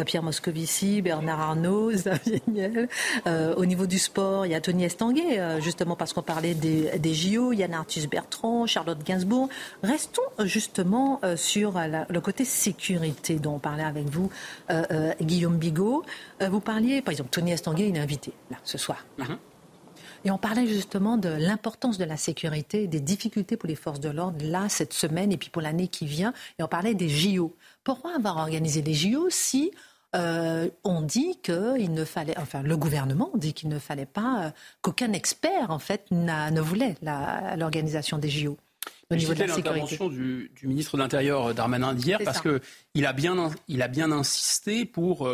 Pierre Moscovici, Bernard Arnault, Xavier Niel. Euh, au niveau du sport, il y a Tony Estanguet, euh, justement parce qu'on parlait des, des, JO, Yann Arthus Bertrand, Charlotte Gainsbourg. Restons justement sur le côté sécurité dont on parlait avec vous, Guillaume Bigot. vous parliez, par exemple, Tony Estanguet, il est invité là ce soir. Mhm. Et on parlait justement de l'importance de la sécurité, des difficultés pour les forces de l'ordre là cette semaine et puis pour l'année qui vient. Et on parlait des JO. Pourquoi avoir organisé des JO si euh, on dit qu'il ne fallait, enfin le gouvernement dit qu'il ne fallait pas, euh, qu'aucun expert en fait ne voulait l'organisation des JO. Au niveau de l'intervention du, du, ministre de l'Intérieur euh, Darmanin d'hier parce qu'il a bien, il a bien insisté pour,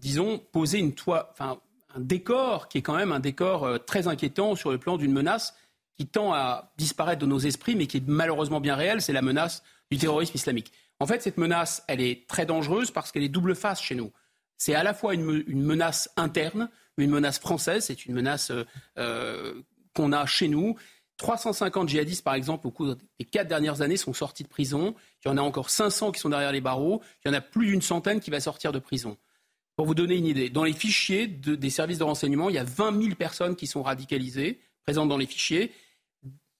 disons, poser une toile, enfin un décor qui est quand même un décor très inquiétant sur le plan d'une menace qui tend à disparaître de nos esprits, mais qui est malheureusement bien réelle, c'est la menace du terrorisme islamique. En fait, cette menace, elle est très dangereuse parce qu'elle est double face chez nous. C'est à la fois une, menace interne, une menace française, c'est une menace euh, euh, qu'on a chez nous. 350 djihadistes, par exemple, au cours des quatre dernières années, sont sortis de prison. Il y en a encore 500 qui sont derrière les barreaux. Il y en a plus d'une centaine qui va sortir de prison. Pour vous donner une idée, dans les fichiers des services de renseignement, il y a 20 000 personnes qui sont radicalisées, présentes dans les fichiers.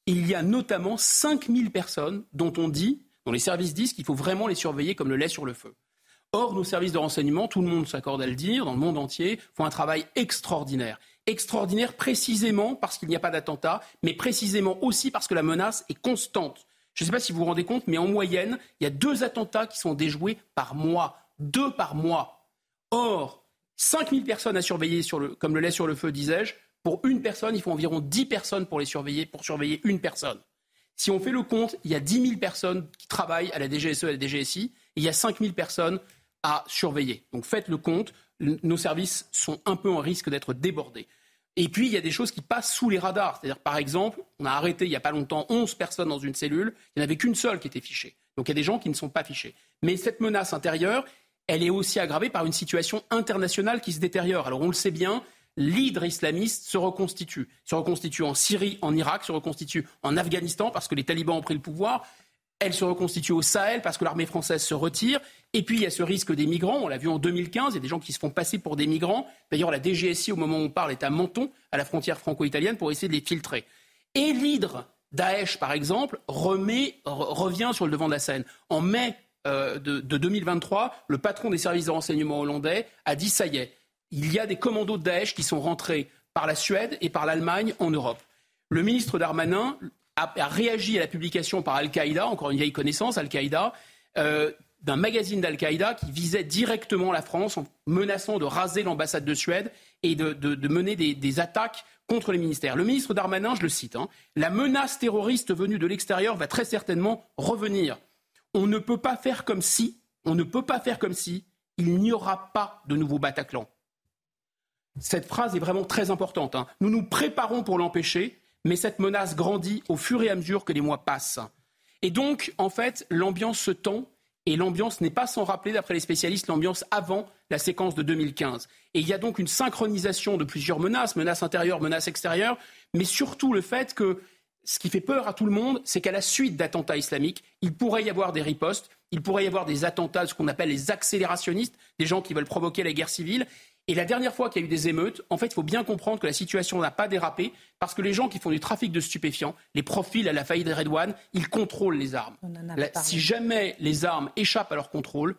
Il y a notamment 5 000 personnes dont on dit dont les services disent qu'il faut vraiment les surveiller comme le lait sur le feu. Or, nos services de renseignement, tout le monde s'accorde à le dire, dans le monde entier, font un travail extraordinaire. Extraordinaire précisément parce qu'il n'y a pas d'attentat, mais précisément aussi parce que la menace est constante. Je ne sais pas si vous vous rendez compte, mais en moyenne, il y a deux attentats qui sont déjoués par mois. Deux par mois. Or, 5000 personnes à surveiller, sur le, comme le lait sur le feu, disais-je. Pour une personne, il faut environ 10 personnes pour les surveiller, pour surveiller une personne. Si on fait le compte, il y a 10 000 personnes qui travaillent à la DGSE et à la DGSI, et il y a 5 000 personnes à surveiller. Donc faites le compte, nos services sont un peu en risque d'être débordés. Et puis, il y a des choses qui passent sous les radars. C'est-à-dire, par exemple, on a arrêté il n'y a pas longtemps 11 personnes dans une cellule, il n'y en avait qu'une seule qui était fichée. Donc il y a des gens qui ne sont pas fichés. Mais cette menace intérieure, elle est aussi aggravée par une situation internationale qui se détériore. Alors on le sait bien, l'hydre islamiste se reconstitue. Se reconstitue en Syrie, en Irak, se reconstitue en Afghanistan parce que les talibans ont pris le pouvoir. Elle se reconstitue au Sahel parce que l'armée française se retire. Et puis, il y a ce risque des migrants. On l'a vu en 2015. Il y a des gens qui se font passer pour des migrants. D'ailleurs, la DGSI, au moment où on parle, est à Menton, à la frontière franco-italienne, pour essayer de les filtrer. Et l'hydre Daesh, par exemple, revient sur le devant de la scène. En mai euh, de 2023, le patron des services de renseignement hollandais a dit ça y est, il y a des commandos de Daesh qui sont rentrés par la Suède et par l'Allemagne en Europe. Le ministre Darmanin a, réagi à la publication par Al-Qaïda, encore une vieille connaissance, Al-Qaïda, euh, d'un magazine d'Al-Qaïda qui visait directement la France en menaçant de raser l'ambassade de Suède et de, mener des, attaques contre les ministères. Le ministre Darmanin, je le cite, hein, la menace terroriste venue de l'extérieur va très certainement revenir. On ne peut pas faire comme si, on ne peut pas faire comme si il n'y aura pas de nouveau Bataclan. Cette phrase est vraiment très importante. Hein. Nous nous préparons pour l'empêcher, mais cette menace grandit au fur et à mesure que les mois passent. Et donc, en fait, l'ambiance se tend, et l'ambiance n'est pas sans rappeler, d'après les spécialistes, l'ambiance avant la séquence de 2015. Et il y a donc une synchronisation de plusieurs menaces, menaces intérieures, menaces extérieures, mais surtout le fait que ce qui fait peur à tout le monde, c'est qu'à la suite d'attentats islamiques, il pourrait y avoir des ripostes, il pourrait y avoir des attentats, ce qu'on appelle les accélérationnistes, des gens qui veulent provoquer la guerre civile, et la dernière fois qu'il y a eu des émeutes, en fait, il faut bien comprendre que la situation n'a pas dérapé parce que les gens qui font du trafic de stupéfiants, les profils à la faillite de Redouane, ils contrôlent les armes. si jamais les armes échappent à leur contrôle,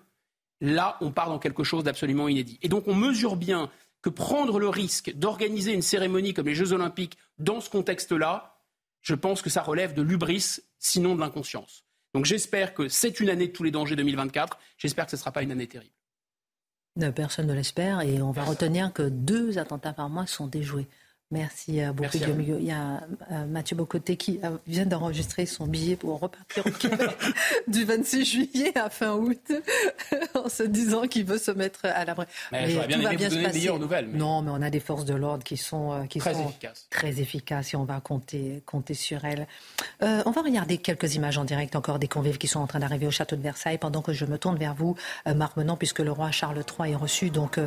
là, on part dans quelque chose d'absolument inédit. Et donc, on mesure bien que prendre le risque d'organiser une cérémonie comme les Jeux Olympiques dans ce contexte-là, je pense que ça relève de l'ubris, sinon de l'inconscience. Donc j'espère que c'est une année de tous les dangers 2024. J'espère que ce ne sera pas une année terrible. Personne ne l'espère et on va retenir que deux attentats par mois sont déjoués. Merci euh, beaucoup, Il y a euh, Mathieu Bocoté qui euh, vient d'enregistrer son billet pour repartir au Québec du 26 juillet à fin août en se disant qu'il veut se mettre à l'abri. Mais, mais tout va bien se passer. Nouvelles, Non, mais on a des forces de l'ordre qui sont, qui très, sont efficaces. très efficaces et on va compter, compter sur elles. on va regarder quelques images en direct encore des convives qui sont en train d'arriver au château de Versailles pendant que je me tourne vers vous, Marc Menon, puisque le roi Charles III est reçu donc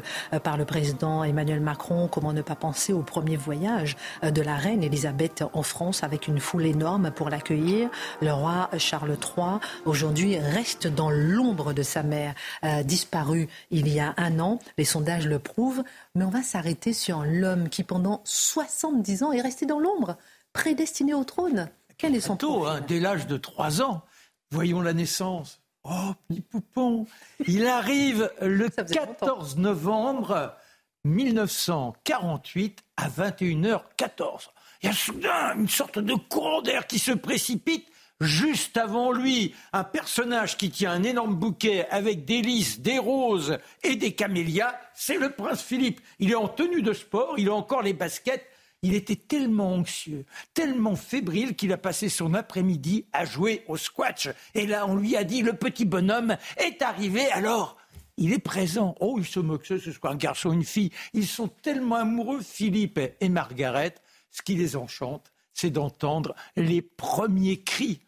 par le président Emmanuel Macron. Comment ne pas penser au premier voyage voyage de la reine Elisabeth en France avec une foule énorme pour l'accueillir. Le roi Charles III, aujourd'hui, reste dans l'ombre de sa mère, euh, disparue il y a un an. Les sondages le prouvent. Mais on va s'arrêter sur l'homme qui, pendant 70 ans, est resté dans l'ombre, prédestiné au trône. Quel est son taux hein, Dès l'âge de 3 ans, voyons la naissance. Oh, petit poupon Il arrive le 14 novembre 1948 à 21h14. Il y a soudain une sorte de courant d'air qui se précipite juste avant lui. Un personnage qui tient un énorme bouquet avec des lys, des roses et des camélias, c'est le prince Philippe. Il est en tenue de sport, il a encore les baskets. Il était tellement anxieux, tellement fébrile qu'il a passé son après-midi à jouer au squash. Et là, on lui a dit, le petit bonhomme est arrivé, alors il est présent. Oh, il se moque, ce soit un garçon, une fille. Ils sont tellement amoureux, Philippe et Margaret. Ce qui les enchante, c'est d'entendre les premiers cris.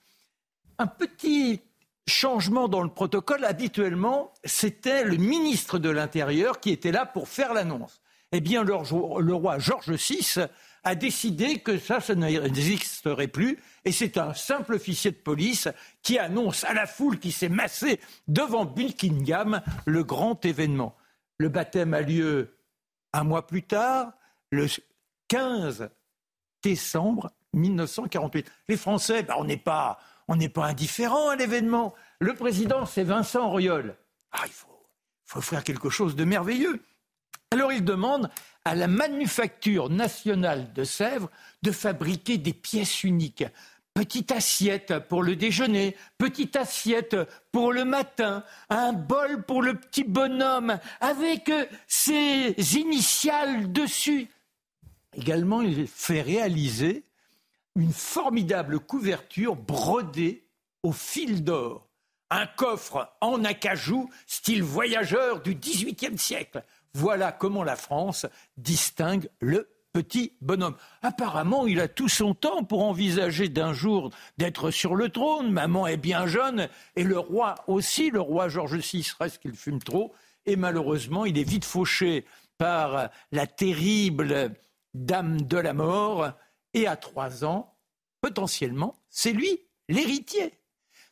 Un petit changement dans le protocole, habituellement, c'était le ministre de l'Intérieur qui était là pour faire l'annonce. Eh bien, le, le roi Georges VI a décidé que ça, ça n'existerait plus. Et c'est un simple officier de police qui annonce à la foule qui s'est massée devant Buckingham le grand événement. Le baptême a lieu un mois plus tard, le 15 décembre 1948. Les Français, ben, on n'est pas, pas indifférents à l'événement. Le président, c'est Vincent Auriol. Ah, il faut, faut faire quelque chose de merveilleux. Alors il demande à la manufacture nationale de Sèvres de fabriquer des pièces uniques. petite assiette pour le déjeuner, petite assiette pour le matin, un bol pour le petit bonhomme avec euh, ses initiales dessus. Également, il fait réaliser une formidable couverture brodée au fil d'or. Un coffre en acajou, style voyageur du XVIIIe siècle. Voilà comment la France distingue le petit bonhomme. Apparemment, il a tout son temps pour envisager d'un jour d'être sur le trône. Maman est bien jeune et le roi aussi, le roi Georges VI, reste qu'il fume trop. Et malheureusement, il est vite fauché par la terrible dame de la mort. Et à trois ans, potentiellement, c'est lui l'héritier.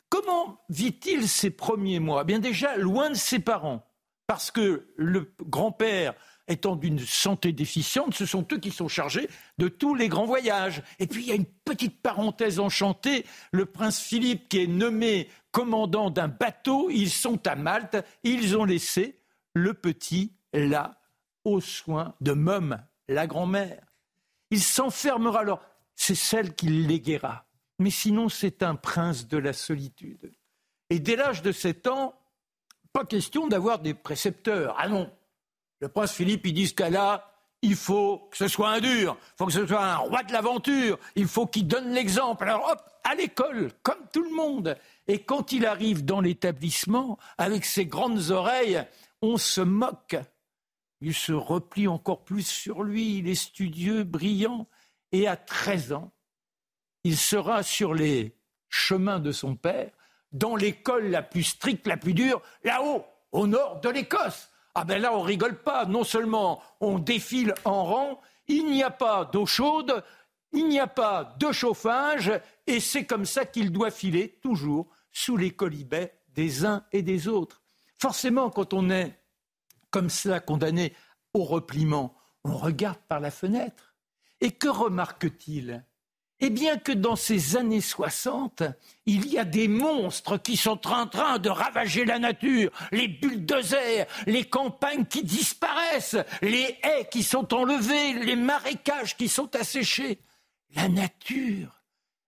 Comment vit-il ses premiers mois? Bien déjà, loin de ses parents, parce que le grand-père étant d'une santé déficiente, ce sont eux qui sont chargés de tous les grands voyages. Et puis il y a une petite parenthèse enchantée, le prince Philippe qui est nommé commandant d'un bateau, ils sont à Malte, ils ont laissé le petit là, aux soins de Mom, la grand-mère. Il s'enfermera alors, c'est celle qui l'éguera. Mais sinon, c'est un prince de la solitude. Et dès l'âge de 7 ans, pas question d'avoir des précepteurs. Ah non, le prince Philippe, il dit ce cas-là, il faut que ce soit un dur, il faut que ce soit un roi de l'aventure, il faut qu'il donne l'exemple. Alors hop, à l'école, comme tout le monde. Et quand il arrive dans l'établissement, avec ses grandes oreilles, on se moque. Il se replie encore plus sur lui, il est studieux, brillant, et à 13 ans, il sera sur les chemins de son père, dans l'école la plus stricte, la plus dure, là-haut, au nord de l'Écosse. Ah ben là, on rigole pas. Non seulement on défile en rang, il n'y a pas d'eau chaude, il n'y a pas de chauffage, et c'est comme ça qu'il doit filer toujours sous les colibets des uns et des autres. Forcément, quand on est comme cela condamné au repliement, on regarde par la fenêtre. Et que remarque-t-il? Eh bien que dans ces années 60, il y a des monstres qui sont en train de ravager la nature, les bulldozers, les campagnes qui disparaissent, les haies qui sont enlevées, les marécages qui sont asséchés. La nature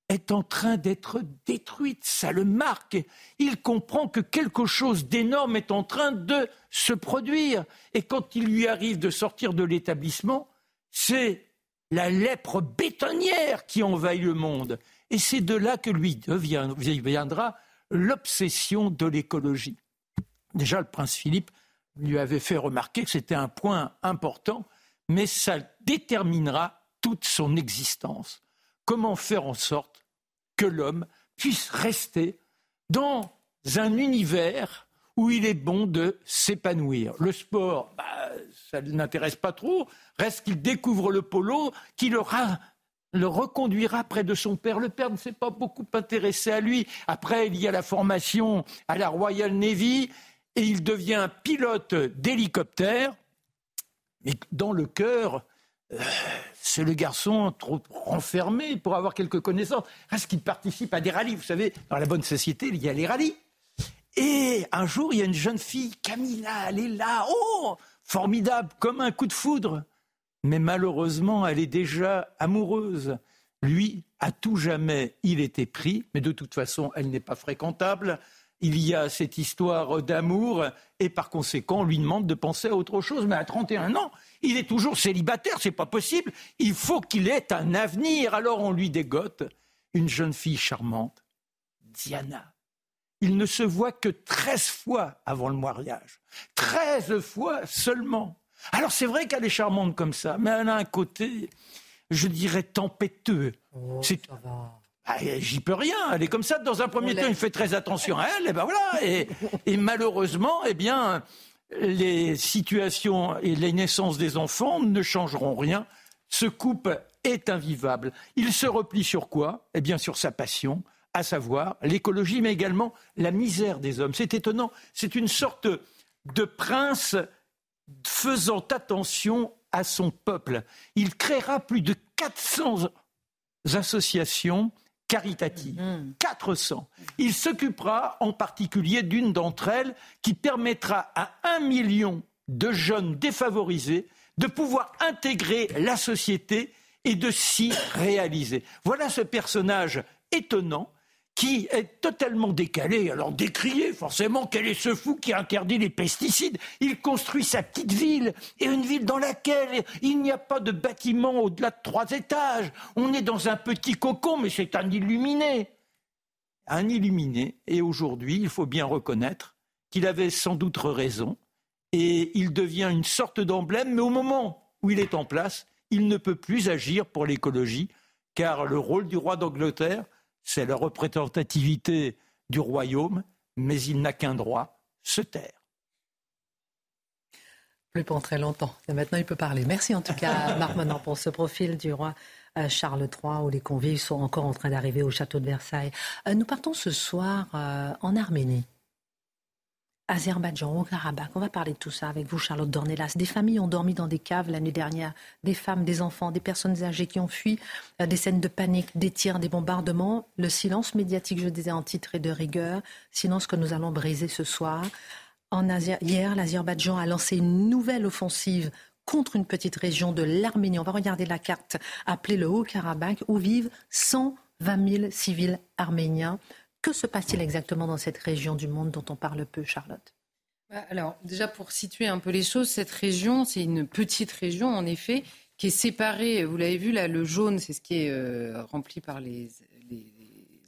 est en train d'être détruite, ça le marque. Il comprend que quelque chose d'énorme est en train de se produire. Et quand il lui arrive de sortir de l'établissement, c'est la lèpre bétonnière qui envahit le monde. Et c'est de là que lui viendra l'obsession de l'écologie. Déjà, le prince Philippe lui avait fait remarquer que c'était un point important, mais ça déterminera toute son existence. Comment faire en sorte que l'homme puisse rester dans un univers où il est bon de s'épanouir. Le sport, bah, ça ne l'intéresse pas trop. Reste qu'il découvre le polo, qui le, reconduira près de son père. Le père ne s'est pas beaucoup intéressé à lui. Après, il y a la formation à la Royal Navy et il devient pilote d'hélicoptère. Mais dans le cœur, euh, c'est le garçon trop renfermé pour avoir quelques connaissances. Reste qu'il participe à des rallyes. Vous savez, dans la bonne société, il y a les rallyes. Et un jour, il y a une jeune fille, Camilla, elle est là. Oh, formidable, comme un coup de foudre. Mais malheureusement, elle est déjà amoureuse. Lui, à tout jamais, il était pris, mais de toute façon, elle n'est pas fréquentable. Il y a cette histoire d'amour, et par conséquent, on lui demande de penser à autre chose. Mais à 31 ans, il est toujours célibataire, c'est pas possible. Il faut qu'il ait un avenir. Alors on lui dégote une jeune fille charmante, Diana. Il ne se voit que 13 fois avant le mariage. 13 fois seulement. Alors c'est vrai qu'elle est charmante comme ça, mais elle a un côté, je dirais, tempétueux. Oh, ah, j'y peux rien. Elle est comme ça. Dans un premier temps, il fait très attention à elle. Et ben voilà. Et, malheureusement, eh bien, les situations et les naissances des enfants ne changeront rien. Ce couple est invivable. Il se replie sur quoi? Eh bien, sur sa passion, à savoir l'écologie, mais également la misère des hommes. C'est étonnant. C'est une sorte de prince faisant attention à son peuple. Il créera plus de 400 associations caritatives. 400. Mmh. Il s'occupera en particulier d'une d'entre elles qui permettra à un million de jeunes défavorisés de pouvoir intégrer la société et de s'y réaliser. Voilà ce personnage étonnant qui est totalement décalé. Alors décrié, forcément, quel est ce fou qui interdit les pesticides? Il construit sa petite ville, et une ville dans laquelle il n'y a pas de bâtiment au-delà de trois étages. On est dans un petit cocon, mais c'est un illuminé. Un illuminé, et aujourd'hui, il faut bien reconnaître qu'il avait sans doute raison, et il devient une sorte d'emblème, mais au moment où il est en place, il ne peut plus agir pour l'écologie, car le rôle du roi d'Angleterre, c'est la représentativité du royaume, mais il n'a qu'un droit, se taire. Plus pendant très longtemps. Et maintenant, il peut parler. Merci en tout cas, Marc Manon, pour ce profil du roi euh, Charles III, où les convives sont encore en train d'arriver au château de Versailles. Euh, nous partons ce soir euh, en Arménie. Azerbaïdjan, au Karabakh. On va parler de tout ça avec vous, Charlotte Dornelas. Des familles ont dormi dans des caves l'année dernière. Des femmes, des enfants, des personnes âgées qui ont fui. Euh, des scènes de panique, des tirs, des bombardements. Le silence médiatique, je disais, en titre et de rigueur. Silence que nous allons briser ce soir. En Hier, l'Azerbaïdjan a lancé une nouvelle offensive contre une petite région de l'Arménie. On va regarder la carte appelée le Haut-Karabakh, où vivent 120 000 civils arméniens. Que se passe-t-il exactement dans cette région du monde dont on parle peu, Charlotte? Bah, Alors, déjà pour situer un peu les choses, cette région, c'est une petite région, en effet, qui est séparée, vous l'avez vu là, le jaune, c'est ce qui est euh, rempli par les,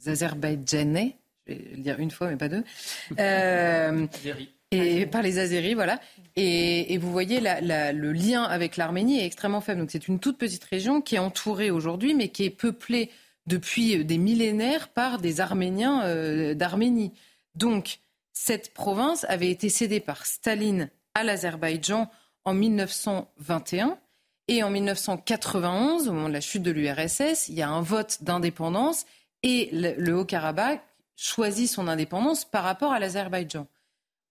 Azerbaïdjanais, je vais le dire une fois, mais pas deux. Euh, et par les Azéris, voilà. Et, vous voyez, le lien avec l'Arménie est extrêmement faible. Donc c'est une toute petite région qui est entourée aujourd'hui, mais qui est peuplée depuis des millénaires par des Arméniens euh, d'Arménie. Donc, cette province avait été cédée par Staline à l'Azerbaïdjan en 1921. Et en 1991, au moment de la chute de l'URSS, il y a un vote d'indépendance et le, Haut-Karabakh choisit son indépendance par rapport à l'Azerbaïdjan.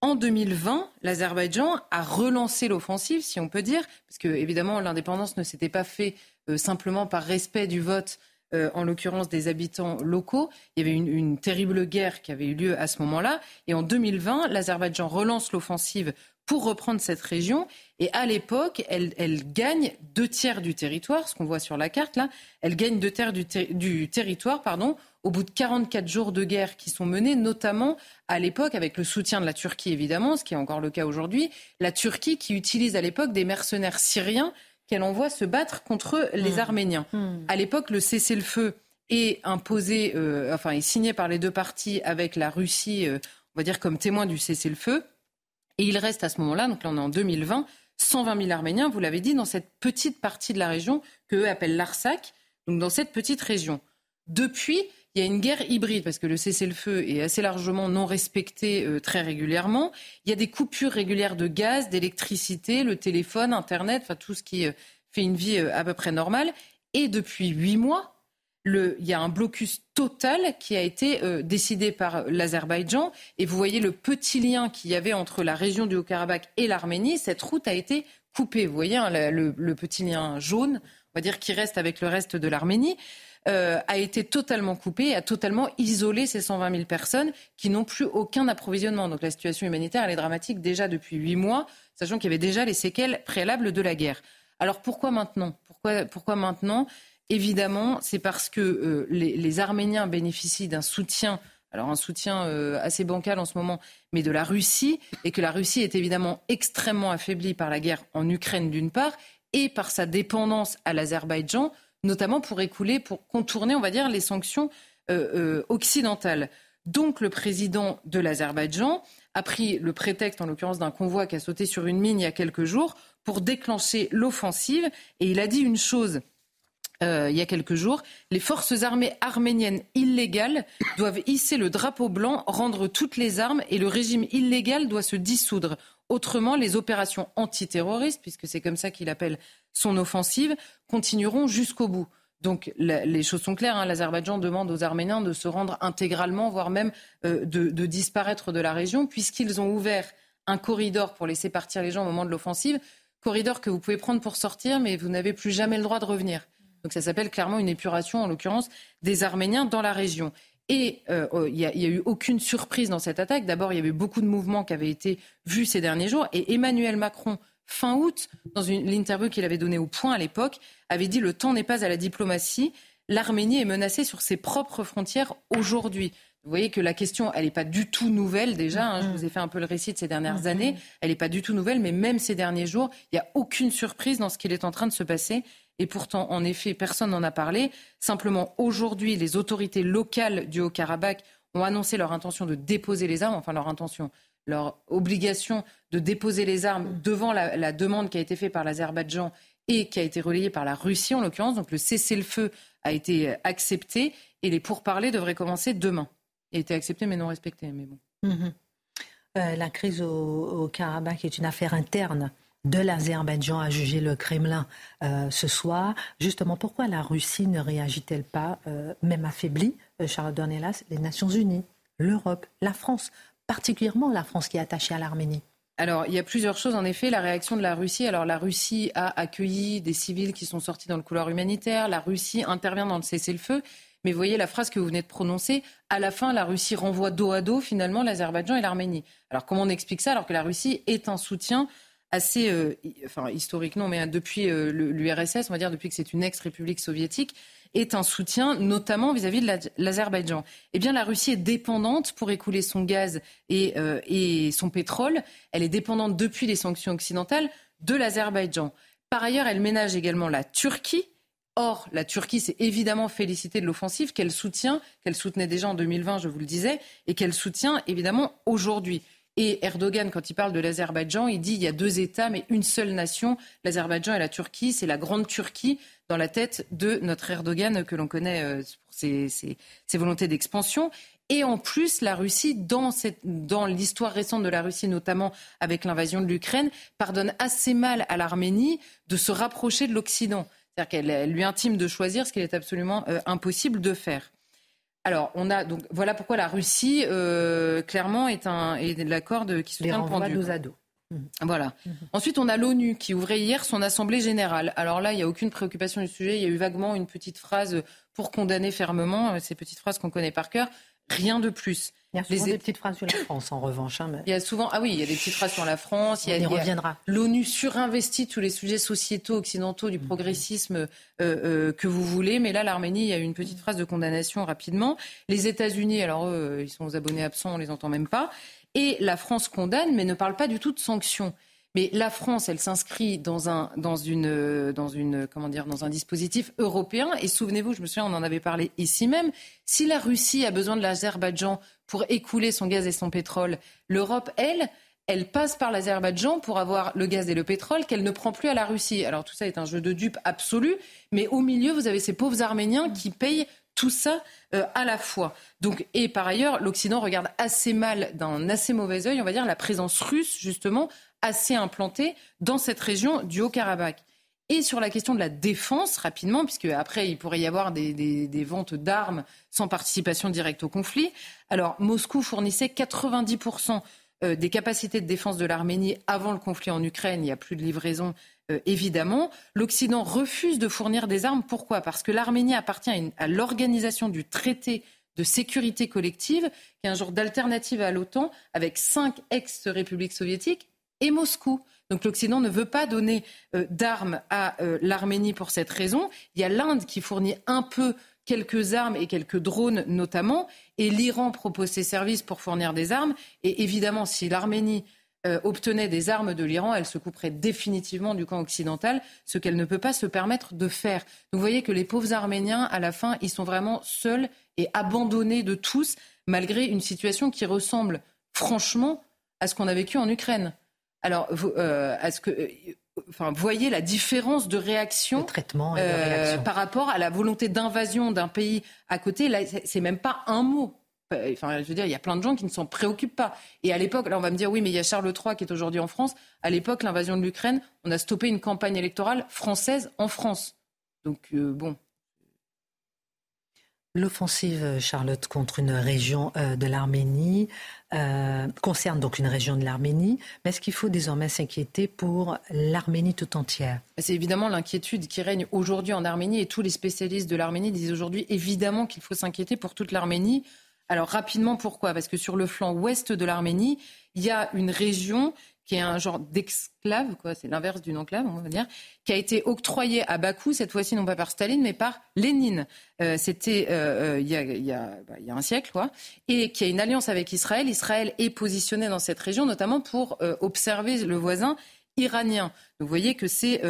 En 2020, l'Azerbaïdjan a relancé l'offensive, si on peut dire, parce que évidemment l'indépendance ne s'était pas faite euh, simplement par respect du vote euh, en l'occurrence des habitants locaux. Il y avait une, terrible guerre qui avait eu lieu à ce moment-là. Et en 2020, l'Azerbaïdjan relance l'offensive pour reprendre cette région. Et à l'époque, elle, gagne deux tiers du territoire, ce qu'on voit sur la carte là. Elle gagne deux tiers du, du territoire, pardon, au bout de 44 jours de guerre qui sont menés, notamment à l'époque avec le soutien de la Turquie, évidemment, ce qui est encore le cas aujourd'hui. La Turquie qui utilise à l'époque des mercenaires syriens qu'elle envoie se battre contre les hmm. Arméniens. Hmm. À l'époque, le cessez-le-feu est imposé, euh, enfin, est signé par les deux parties avec la Russie, euh, on va dire comme témoin du cessez-le-feu. Et il reste à ce moment-là, donc là on est en 2020, 120 000 Arméniens, vous l'avez dit, dans cette petite partie de la région que appellent l'Arsac, donc dans cette petite région. Depuis, il y a une guerre hybride parce que le cessez-le-feu est assez largement non respecté euh, très régulièrement. Il y a des coupures régulières de gaz, d'électricité, le téléphone, Internet, enfin tout ce qui euh, fait une vie euh, à peu près normale. Et depuis huit mois, il y a un blocus total qui a été décidé par l'Azerbaïdjan. Et vous voyez le petit lien qu'il y avait entre la région du Haut-Karabakh et l'Arménie. Cette route a été coupée. Vous voyez hein, le, le, petit lien jaune, on va dire, qui reste avec le reste de l'Arménie. Euh, a été totalement coupé, a totalement isolé ces 120 000 personnes qui n'ont plus aucun approvisionnement. Donc la situation humanitaire, elle est dramatique déjà depuis huit mois, sachant qu'il y avait déjà les séquelles préalables de la guerre. Alors pourquoi maintenant? Pourquoi maintenant? Évidemment, c'est parce que euh, les, Arméniens bénéficient d'un soutien alors un soutien euh, assez bancal en ce moment, mais de la Russie, et que la Russie est évidemment extrêmement affaiblie par la guerre en Ukraine d'une part, et par sa dépendance à l'Azerbaïdjan, notamment pour écouler, pour contourner, on va dire, les sanctions euh, euh, occidentales. Donc le président de l'Azerbaïdjan a pris le prétexte, en l'occurrence, d'un convoi qui a sauté sur une mine il y a quelques jours pour déclencher l'offensive. Et il a dit une chose euh, il y a quelques jours, les forces armées arméniennes illégales doivent hisser le drapeau blanc, rendre toutes les armes et le régime illégal doit se dissoudre. Autrement, les opérations antiterroristes, puisque c'est comme ça qu'il appelle son offensive, continueront jusqu'au bout. Donc les choses sont claires. Hein. L'Azerbaïdjan demande aux Arméniens de se rendre intégralement, voire même euh, de, disparaître de la région, puisqu'ils ont ouvert un corridor pour laisser partir les gens au moment de l'offensive. Corridor que vous pouvez prendre pour sortir, mais vous n'avez plus jamais le droit de revenir. Donc ça s'appelle clairement une épuration, en l'occurrence, des Arméniens dans la région. Et euh, oh, il n'y a, a, eu aucune surprise dans cette attaque. D'abord, il y avait beaucoup de mouvements qui avaient été vus ces derniers jours. Et Emmanuel Macron fin août, dans l'interview qu'il avait donnée au Point à l'époque, avait dit le temps n'est pas à la diplomatie. l'Arménie est menacée sur ses propres frontières aujourd'hui. Vous voyez que la question, elle n'est pas du tout nouvelle déjà. Hein. je mm-hmm. vous ai fait un peu le récit de ces dernières mm-hmm. années. Elle n'est pas du tout nouvelle, mais même ces derniers jours, il n'y a aucune surprise dans ce qu'il est en train de se passer. Et pourtant, en effet, personne n'en a parlé. Simplement, aujourd'hui, les autorités locales du Haut-Karabakh ont annoncé leur intention de déposer les armes, enfin leur intention, leur obligation de déposer les armes devant la, demande qui a été faite par l'Azerbaïdjan et qui a été relayée par la Russie en l'occurrence. Donc le cessez-le-feu a été accepté et les pourparlers devraient commencer demain. Il a été accepté mais non respecté. Mais bon. Mhm. Euh, la crise au, Karabakh est une affaire interne de l'Azerbaïdjan, a jugé le Kremlin euh, ce soir. Justement, pourquoi la Russie ne réagit-elle pas, euh, même affaiblie, Charles Dornelas, les Nations Unies, l'Europe, la France, particulièrement la France qui est attachée à l'Arménie alors, il y a plusieurs choses. En effet, la réaction de la Russie. Alors, la Russie a accueilli des civils qui sont sortis dans le couloir humanitaire. La Russie intervient dans le cessez-le-feu. Mais voyez la phrase que vous venez de prononcer. À la fin, la Russie renvoie dos à dos, finalement, l'Azerbaïdjan et l'Arménie. Alors, comment on explique ça alors que la Russie est un soutien assez, euh, enfin, historique non, mais depuis euh, l'URSS, on va dire depuis que c'est une ex-république soviétique, est un soutien notamment vis-à-vis de l'Azerbaïdjan. Eh bien, la Russie est dépendante pour écouler son gaz euh, et, son pétrole. Elle est dépendante depuis les sanctions occidentales de l'Azerbaïdjan. Par ailleurs, elle ménage également la Turquie. Or, la Turquie s'est évidemment félicitée de l'offensive qu'elle soutient, qu'elle soutenait déjà en 2020, je vous le disais, et qu'elle soutient évidemment aujourd'hui. Et Erdogan, quand il parle de l'Azerbaïdjan, il dit il y a deux États, mais une seule nation, l'Azerbaïdjan et la Turquie. C'est la grande Turquie dans la tête de notre Erdogan que l'on connaît euh, pour ses, volontés d'expansion. Et en plus, la Russie, dans, dans l'histoire récente de la Russie, notamment avec l'invasion de l'Ukraine, pardonne assez mal à l'Arménie de se rapprocher de l'Occident. C'est-à-dire qu'elle lui intime de choisir ce qu'il est absolument euh, impossible de faire. Alors, on a donc voilà pourquoi la Russie, euh, clairement, est un est l'accord qui soutient le pendu. dos à dos. Mhm. Voilà. Mhm. Ensuite, on a l'ONU qui ouvrait hier son assemblée générale. Alors là, il n'y a aucune préoccupation du sujet. Il y a eu vaguement une petite phrase pour condamner fermement, euh, ces petites phrases qu'on connaît par cœur. Rien de plus. Il y a souvent des petites phrases sur la France, en revanche. Hein, il y a souvent, ah oui, il y a des petites phrases sur la France. Il y, a, y reviendra. L'ONU surinvestit tous les sujets sociétaux occidentaux du mhm. progressisme euh, euh, que vous voulez, mais là, l'Arménie, il y a eu une petite phrase de condamnation rapidement. Les États-Unis, alors eux, ils sont aux abonnés absents, on les entend même pas. Et la France condamne, mais ne parle pas du tout de sanctions. Mais la France, elle s'inscrit dans un, dans une, dans une, comment dire, dans un dispositif européen. Et souvenez-vous, je me souviens, on en avait parlé ici même. Si la Russie a besoin de l'Azerbaïdjan pour écouler son gaz et son pétrole, l'Europe, elle, elle passe par l'Azerbaïdjan pour avoir le gaz et le pétrole qu'elle ne prend plus à la Russie. Alors tout ça est un jeu de dupes absolu, mais au milieu, vous avez ces pauvres Arméniens qui payent tout ça euh, à la fois. Donc, et par ailleurs, l'Occident regarde assez mal, d'un assez mauvais œil, on va dire, la présence russe, justement, assez implantée dans cette région du Haut-Karabakh. Et sur la question de la défense, rapidement, puisque après, il pourrait y avoir des, des ventes d'armes sans participation directe au conflit. Alors, Moscou fournissait 90% euh, des capacités de défense de l'Arménie avant le conflit en Ukraine. Il n'y a plus de livraison euh, évidemment. L'Occident refuse de fournir des armes. Pourquoi? Parce que l'Arménie appartient à, l'organisation du traité de sécurité collective, qui est un genre d'alternative à l'OTAN, avec cinq ex-républiques soviétiques et Moscou. Donc l'Occident ne veut pas donner euh, d'armes à euh, l'Arménie pour cette raison. Il y a l'Inde qui fournit un peu quelques armes et quelques drones notamment, et l'Iran propose ses services pour fournir des armes. Et évidemment, si l'Arménie euh, obtenait des armes de l'Iran, elle se couperait définitivement du camp occidental, ce qu'elle ne peut pas se permettre de faire. vous voyez que les pauvres Arméniens, à la fin, ils sont vraiment seuls et abandonnés de tous, malgré une situation qui ressemble franchement à ce qu'on a vécu en Ukraine. Alors, vous, euh, ce que, euh, enfin, voyez la différence de réaction, traitement par rapport à la volonté d'invasion d'un pays à côté? Là, c'est même pas un mot. Enfin, je veux dire, il y a plein de gens qui ne s'en préoccupent pas. Et à l'époque, là, on va me dire, oui, mais il y a Charles III qui est aujourd'hui en France. À l'époque, l'invasion de l'Ukraine, on a stoppé une campagne électorale française en France. Donc, euh, bon. L'offensive, Charlotte, contre une région euh, de l'Arménie euh, concerne donc une région de l'Arménie, mais est-ce qu'il faut désormais s'inquiéter pour l'Arménie tout entière? C'est évidemment l'inquiétude qui règne aujourd'hui en Arménie et tous les spécialistes de l'Arménie disent aujourd'hui évidemment qu'il faut s'inquiéter pour toute l'Arménie. Alors rapidement, pourquoi? Parce que sur le flanc ouest de l'Arménie, il y a une région qui est un genre d'exclave, c'est l'inverse d'une enclave, on va dire, qui a été octroyé à Bakou, cette fois-ci non pas par Staline, mais par Lénine. Euh, c'était euh, euh, il, y a, un siècle, et qui a une alliance avec Israël. Israël est positionné dans cette région, notamment pour observer le voisin iranien. vous voyez que c'est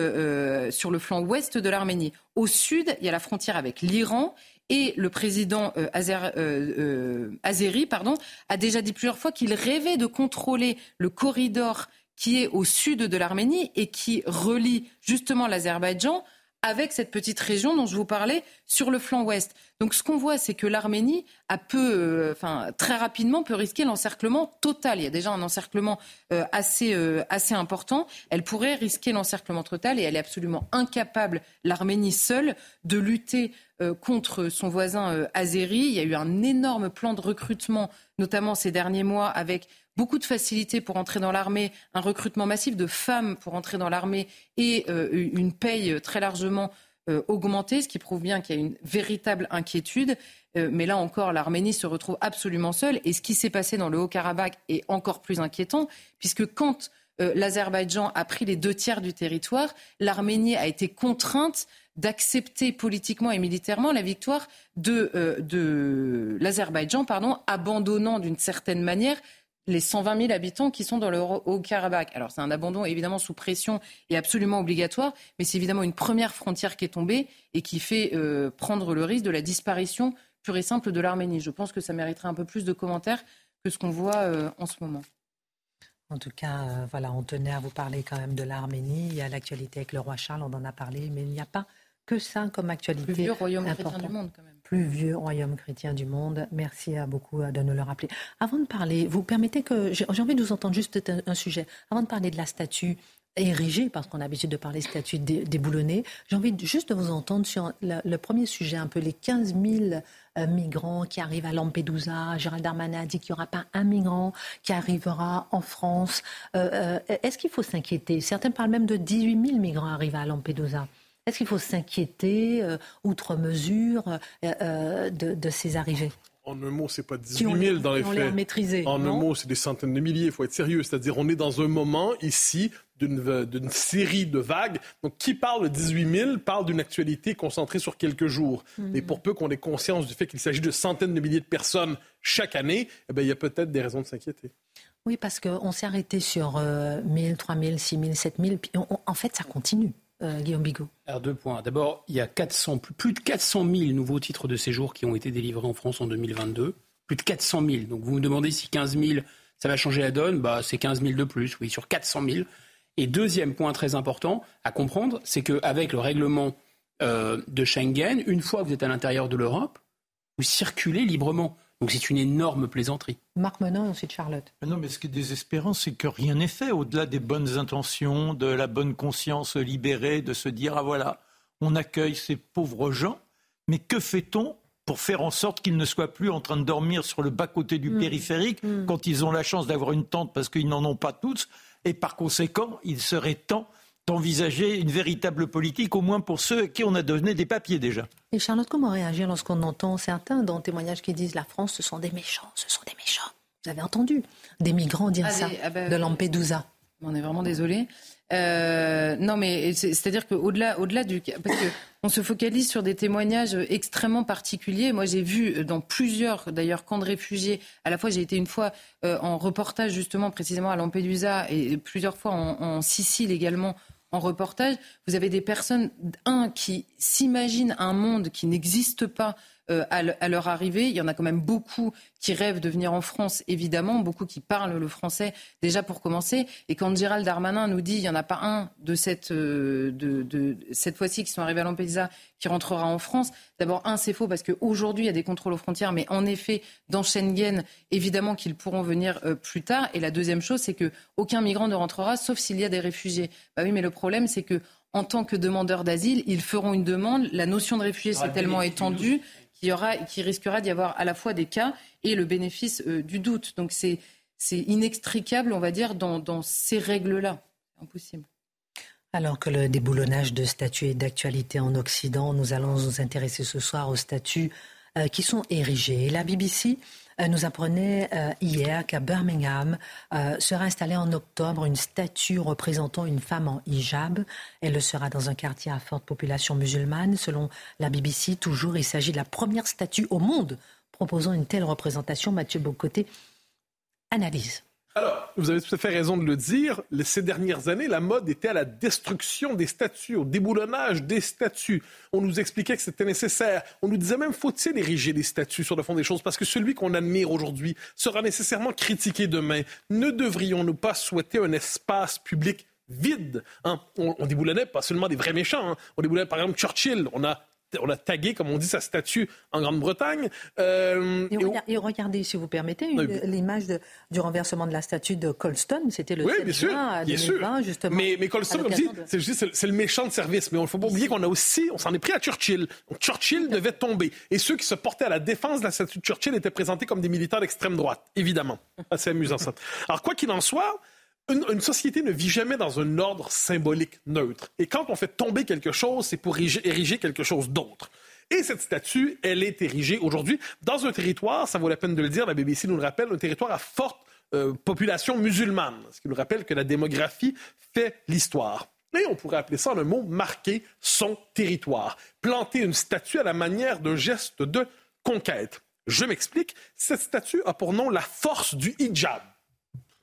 sur le flanc ouest de l'Arménie. Au sud, il y a la frontière avec l'Iran et le président euh, euh, euh, Azeri pardon, a déjà dit plusieurs fois qu'il rêvait de contrôler le corridor qui est au sud de l'Arménie et qui relie justement l'Azerbaïdjan avec cette petite région dont je vous parlais sur le flanc ouest. Donc ce qu'on voit, c'est que l'Arménie a peu, euh, enfin très rapidement peut risquer l'encerclement total. Il y a déjà un encerclement euh, assez euh, assez important. Elle pourrait risquer l'encerclement total et elle est absolument incapable, l'Arménie seule, de lutter contre son voisin azéri. Il y a eu un énorme plan de recrutement, notamment ces derniers mois, avec beaucoup de facilité pour entrer dans l'armée, un recrutement massif de femmes pour entrer dans l'armée et euh, une paye très largement euh, augmentée, ce qui prouve bien qu'il y a une véritable inquiétude. Euh, mais là encore, l'Arménie se retrouve absolument seule. Et ce qui s'est passé dans le Haut-Karabakh est encore plus inquiétant, puisque quand l'Azerbaïdjan a pris les deux tiers du territoire, l'Arménie a été contrainte d'accepter politiquement et militairement la victoire de, de l'Azerbaïdjan, pardon, abandonnant d'une certaine manière les 120 000 habitants qui sont dans le Haut-Karabakh. Alors c'est un abandon évidemment sous pression et absolument obligatoire, mais c'est évidemment une première frontière qui est tombée et qui fait euh, prendre le risque de la disparition pure et simple de l'Arménie. Je pense que ça mériterait un peu plus de commentaires que ce qu'on voit euh, en ce moment. En tout cas, euh, voilà, on tenait à vous parler quand même de l'Arménie. Il y a l'actualité avec le roi Charles, on en a parlé, mais il n'y a pas que ça comme actualité. Plus vieux royaume chrétien du monde, quand même plus vieux royaume chrétien du monde. Merci à beaucoup de nous le rappeler. Avant de parler, vous permettez que j'ai envie de vous entendre juste un, sujet. Avant de parler de la statue érigée, parce qu'on a l'habitude de parler statue déboulonnée, j'ai envie juste de vous entendre sur le, premier sujet, un peu les 15 000 euh, migrants qui arrivent à Lampedusa. Gérald Darmanin a dit qu'il n'y aura pas un migrant qui arrivera en France. Euh, euh, est-ce qu'il faut s'inquiéter? Certains parlent même de 18 000 migrants arrivés à Lampedusa. Est-ce qu'il faut s'inquiéter, euh, outre mesure, euh, euh, de, ces arrivées? En un mot, c'est pas 18 000 dans les faits. Maîtrisé, en un mot, c'est des centaines de milliers. Il faut être sérieux. C'est-à-dire, on est dans un moment ici d'une série de vagues. Donc, qui parle de 18 000 parle d'une actualité concentrée sur quelques jours. Hmm. Et pour peu qu'on ait conscience du fait qu'il s'agit de centaines de milliers de personnes chaque année, eh bien, il y a peut-être des raisons de s'inquiéter. Oui, parce qu'on s'est arrêté sur 1 000, 3 000, 6 000, 7 000. Puis en fait, ça continue. Euh, Guillaume Bigot Alors deux points. D'abord, il y a 400, plus de 400 000 nouveaux titres de séjour qui ont été délivrés en France en 2022. Plus de 400 000. Donc vous me demandez si 15 000, ça va changer la donne. Bah, c'est 15 000 de plus, oui, sur 400 000. Et deuxième point très important à comprendre, c'est qu'avec le règlement euh, de Schengen, une fois que vous êtes à l'intérieur de l'Europe, vous circulez librement. Donc c'est une énorme plaisanterie. Marc Menon et ensuite Charlotte. Non, mais ce qui est désespérant, c'est que rien n'est fait au-delà des bonnes intentions, de la bonne conscience libérée, de se dire ah voilà, on accueille ces pauvres gens, mais que fait-on pour faire en sorte qu'ils ne soient plus en train de dormir sur le bas-côté du mm. périphérique mm. quand ils ont la chance d'avoir une tente parce qu'ils n'en ont pas tous et par conséquent, il serait temps d'envisager une véritable politique, au moins pour ceux à qui on a donné des papiers déjà. Et Charlotte, comment réagir lorsqu'on entend certains dans le témoignage qui disent la France, ce sont des méchants, ce sont des méchants Vous avez entendu des migrants dire ça ah ben, de Lampedusa. On est vraiment désolé. Euh, non, mais c'est-à-dire qu'au-delà, au-delà du, parce que on se focalise sur des témoignages extrêmement particuliers. Moi, j'ai vu dans plusieurs, d'ailleurs, camps de réfugiés. À la fois, j'ai été une fois euh, en reportage justement, précisément à Lampedusa, et plusieurs fois en, en Sicile également, en reportage, vous avez des personnes, un, qui s'imaginent un monde qui n'existe pas euh, à, leur arrivée. Il y en a quand même beaucoup qui rêvent de venir en France, évidemment, beaucoup qui parlent le français déjà pour commencer. Et quand Gérald Darmanin nous dit il n'y en a pas un de cette, euh, de, cette fois-ci qui sont arrivés à Lampedusa qui rentrera en France, d'abord, un, c'est faux parce qu'aujourd'hui, il y a des contrôles aux frontières, mais en effet, dans Schengen, évidemment qu'ils pourront venir euh, plus tard. Et la deuxième chose, c'est qu'aucun migrant ne rentrera, sauf s'il y a des réfugiés. Bah oui, mais le problème, c'est que en tant que demandeurs d'asile, ils feront une demande. La notion de réfugié s'est tellement étendue qu'il aura, qui risquera d'y avoir à la fois des cas et le bénéfice euh, du doute. Donc c'est inextricable, on va dire, dans, ces règles-là. Impossible. Alors que le déboulonnage de statues est d'actualité en Occident, nous allons nous intéresser ce soir aux statues euh, qui sont érigées. la BBC nous apprenait euh, hier qu'à Birmingham sera installée en octobre une statue représentant une femme en hijab. Elle sera dans un quartier à forte population musulmane. Selon la BBC, toujours, il s'agit de la première statue au monde proposant une telle représentation. Mathieu Bocoté analyse. Alors, vous avez tout à fait raison de le dire. Ces dernières années, la mode était à la destruction des statues, au déboulonnage des statues. On nous expliquait que c'était nécessaire. On nous disait même faut-il ériger des statues sur le fond des choses? Parce que celui qu'on admire aujourd'hui sera nécessairement critiqué demain. Ne devrions-nous pas souhaiter un espace public vide. Hein? On, déboulonnait pas seulement des vrais méchants. Hein. On déboulonnait par exemple Churchill. On a on a tagué, comme on dit, sa statue en Grande-Bretagne. Euh, et, regardez, si vous permettez, l'image du renversement de la statue de Colston. C'était le oui, 7 juin 2020, justement. Mais, mais Colston, comme dit, c'est le méchant de service. Mais il ne faut pas oublier qu'on a aussi, on s'en est pris à Churchill. Churchill devait tomber. Et ceux qui se portaient à la défense de la statue de Churchill étaient présentés comme des militaires d'extrême droite, évidemment. Assez amusant ça. Alors, quoi qu'il en soit, une, société ne vit jamais dans un ordre symbolique neutre. Et quand on fait tomber quelque chose, c'est pour ériger, quelque chose d'autre. Et cette statue, elle est érigée aujourd'hui dans un territoire, ça vaut la peine de le dire, la BBC nous le rappelle, un territoire à forte euh, population musulmane, ce qui nous rappelle que la démographie fait l'histoire. Et on pourrait appeler ça un mot marquer son territoire, planter une statue à la manière d'un geste de conquête. Je m'explique, cette statue a pour nom la force du hijab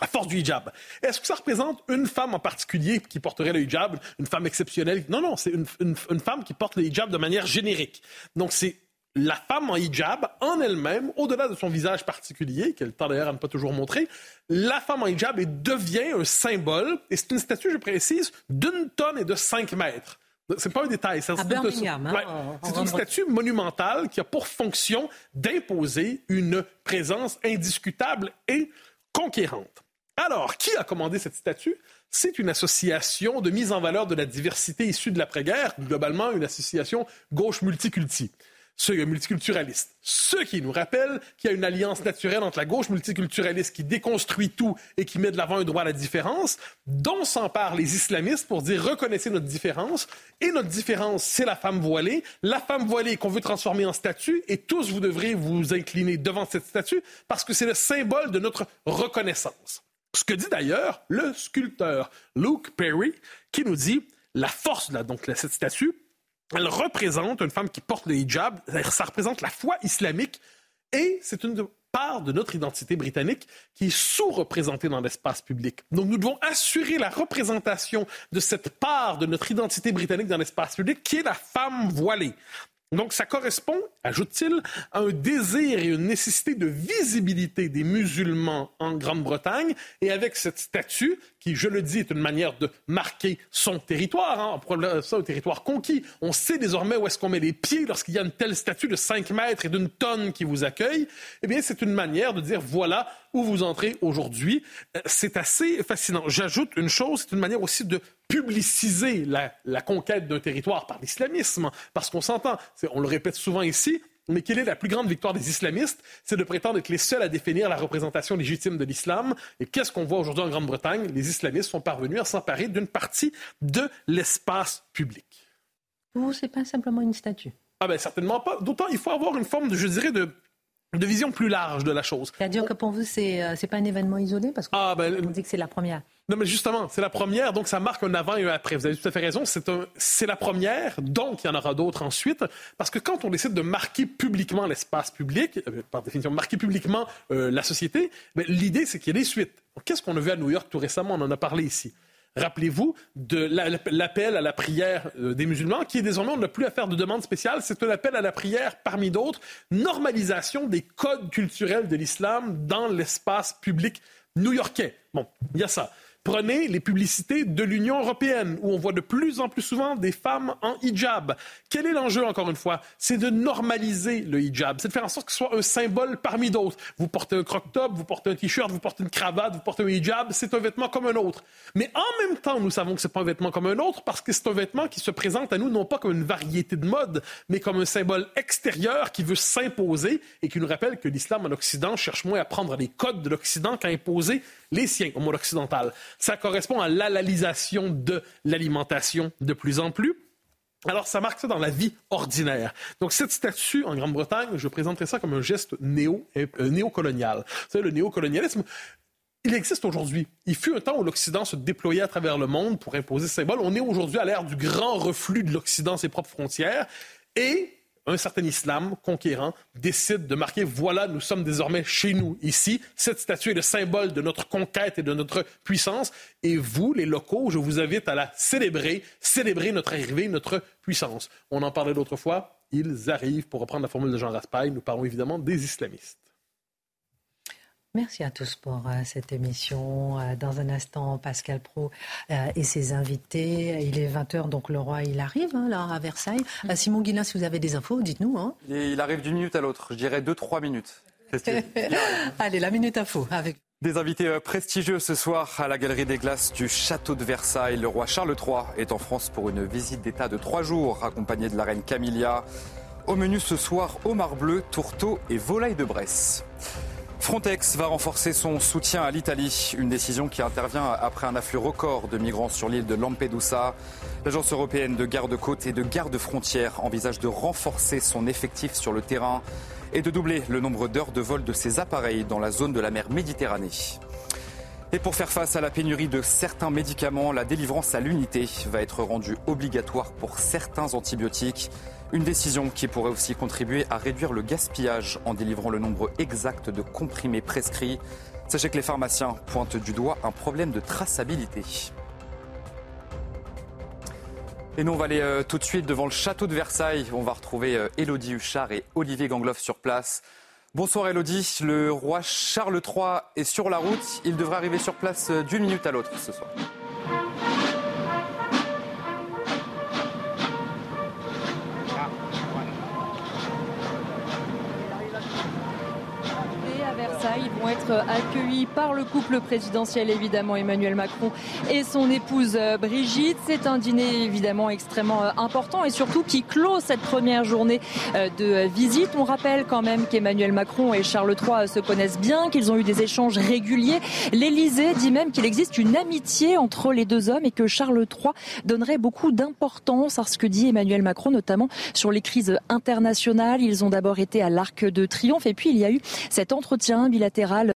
la force du hijab. Est-ce que ça représente une femme en particulier qui porterait le hijab, une femme exceptionnelle? Non, non, c'est une, femme qui porte le hijab de manière générique. Donc c'est la femme en hijab en elle-même, au-delà de son visage particulier, qu'elle tend d'ailleurs à ne pas toujours montrer, la femme en hijab devient un symbole, et c'est une statue, je précise, d'une tonne et de cinq mètres. C'est pas un détail. C'est hein, une statue monumentale qui a pour fonction d'imposer une présence indiscutable et conquérante. Alors, qui a commandé cette statue? C'est une association de mise en valeur de la diversité issue de l'après-guerre, globalement une association gauche multiculti ce multiculturaliste. Ce qui nous rappelle qu'il y a une alliance naturelle entre la gauche multiculturaliste qui déconstruit tout et qui met de l'avant un droit à la différence, dont s'emparent les islamistes pour dire reconnaissez notre différence. Et notre différence, c'est la femme voilée. La femme voilée qu'on veut transformer en statue et tous vous devrez vous incliner devant cette statue parce que c'est le symbole de notre reconnaissance. Ce que dit d'ailleurs le sculpteur Luke Perry, qui nous dit la force de donc, cette statue, elle représente une femme qui porte le hijab, ça représente la foi islamique et c'est une part de notre identité britannique qui est sous-représentée dans l'espace public. Donc nous devons assurer la représentation de cette part de notre identité britannique dans l'espace public qui est la femme voilée. Donc, ça correspond, ajoute-t-il, à un désir et une nécessité de visibilité des musulmans en Grande-Bretagne. Et avec cette statue, qui, je le dis, est une manière de marquer son territoire, hein, ça au territoire conquis. On sait désormais où est-ce qu'on met les pieds lorsqu'il y a une telle statue de 5 mètres et d'une tonne qui vous accueille. Eh bien, c'est une manière de dire, voilà où vous entrez aujourd'hui. Euh, c'est assez fascinant. J'ajoute une chose, c'est une manière aussi de publiciser la, conquête d'un territoire par l'islamisme, parce qu'on s'entend, on le répète souvent ici, mais quelle est la plus grande victoire des islamistes? C'est de prétendre être les seuls à définir la représentation légitime de l'islam. Et qu'est-ce qu'on voit aujourd'hui en Grande-Bretagne? Les islamistes sont parvenus à s'emparer d'une partie de l'espace public. Pour vous, c'est pas simplement une statue? Ah ben certainement pas. D'autant il faut avoir une forme, de, je dirais, de de vision plus large de la chose. C'est-à-dire que pour vous, c'est n'est euh, pas un événement isolé? Parce que ah, ben, vous dites que c'est la première. Non, mais justement, c'est la première, donc ça marque un avant et un après. Vous avez tout à fait raison. C'est la première, donc il y en aura d'autres ensuite, parce que quand on décide de marquer publiquement l'espace public, euh, par définition, marquer publiquement euh, la société, ben, l'idée c'est qu'il y ait des suites. Qu'est-ce qu'on a vu à New York tout récemment? On en a parlé ici. Rappelez-vous de l'appel à la prière euh, des musulmans, qui est désormais, on n'a plus à faire de demande spéciale, c'est un appel à la prière parmi d'autres, normalisation des codes culturels de l'islam dans l'espace public new-yorkais. Bon, il y a ça. Prenez les publicités de l'Union européenne, où on voit de plus en plus souvent des femmes en hijab. Quel est l'enjeu, encore une fois? C'est de normaliser le hijab. C'est de faire en sorte que ce soit un symbole parmi d'autres. Vous portez un croc-top, vous portez un t-shirt, vous portez une cravate, vous portez un hijab, c'est un vêtement comme un autre. Mais en même temps, nous savons que ce n'est pas un vêtement comme un autre parce que c'est un vêtement qui se présente à nous non pas comme une variété de mode, mais comme un symbole extérieur qui veut s'imposer et qui nous rappelle que l'islam en Occident cherche moins à prendre les codes de l'Occident qu'à imposer les siens au monde occidental. Ça correspond à l'alalisation de l'alimentation de plus en plus. Alors, ça marque ça dans la vie ordinaire. Donc, cette statue en Grande-Bretagne, je présenterais ça comme un geste néo, euh, néocolonial. Vous savez, le néocolonialisme, il existe aujourd'hui. Il fut un temps où l'Occident se déployait à travers le monde pour imposer ses symboles. On est aujourd'hui à l'ère du grand reflux de l'Occident, ses propres frontières. Et un certain islam conquérant décide de marquer voilà, nous sommes désormais chez nous ici. Cette statue est le symbole de notre conquête et de notre puissance. Et vous, les locaux, je vous invite à la célébrer, célébrer notre arrivée, notre puissance. On en parlait l'autre fois. Ils arrivent, pour reprendre la formule de Jean Raspail, nous parlons évidemment des islamistes. Merci à tous pour euh, cette émission. Euh, dans un instant, Pascal Pro euh, et ses invités. Il est 20h, donc le roi, il arrive hein, là, à Versailles. Simon Guillain, si vous avez des infos, dites-nous. Hein. Il arrive d'une minute à l'autre, je dirais deux, trois minutes. Allez, la minute info avec. Des invités prestigieux ce soir à la Galerie des Glaces du Château de Versailles. Le roi Charles III est en France pour une visite d'État de trois jours, accompagné de la reine Camilla. Au menu ce soir, homard bleu, tourteau et volaille de Bresse. Frontex va renforcer son soutien à l'Italie, une décision qui intervient après un afflux record de migrants sur l'île de Lampedusa. L'agence européenne de garde-côtes et de garde-frontières envisage de renforcer son effectif sur le terrain et de doubler le nombre d'heures de vol de ses appareils dans la zone de la mer Méditerranée. Et pour faire face à la pénurie de certains médicaments, la délivrance à l'unité va être rendue obligatoire pour certains antibiotiques. Une décision qui pourrait aussi contribuer à réduire le gaspillage en délivrant le nombre exact de comprimés prescrits. Sachez que les pharmaciens pointent du doigt un problème de traçabilité. Et nous, on va aller euh, tout de suite devant le château de Versailles. On va retrouver euh, Élodie Huchard et Olivier Gangloff sur place. Bonsoir Elodie, le roi Charles III est sur la route. Il devrait arriver sur place euh, d'une minute à l'autre ce soir. Ils vont être accueillis par le couple présidentiel, évidemment, Emmanuel Macron et son épouse euh, Brigitte. C'est un dîner, évidemment, extrêmement euh, important et surtout qui clôt cette première journée euh, de visite. On rappelle quand même qu'Emmanuel Macron et Charles III se connaissent bien, qu'ils ont eu des échanges réguliers. L'Élysée dit même qu'il existe une amitié entre les deux hommes et que Charles III donnerait beaucoup d'importance à ce que dit Emmanuel Macron, notamment sur les crises internationales. Ils ont d'abord été à l'Arc de Triomphe et puis il y a eu cet entretien bilatéral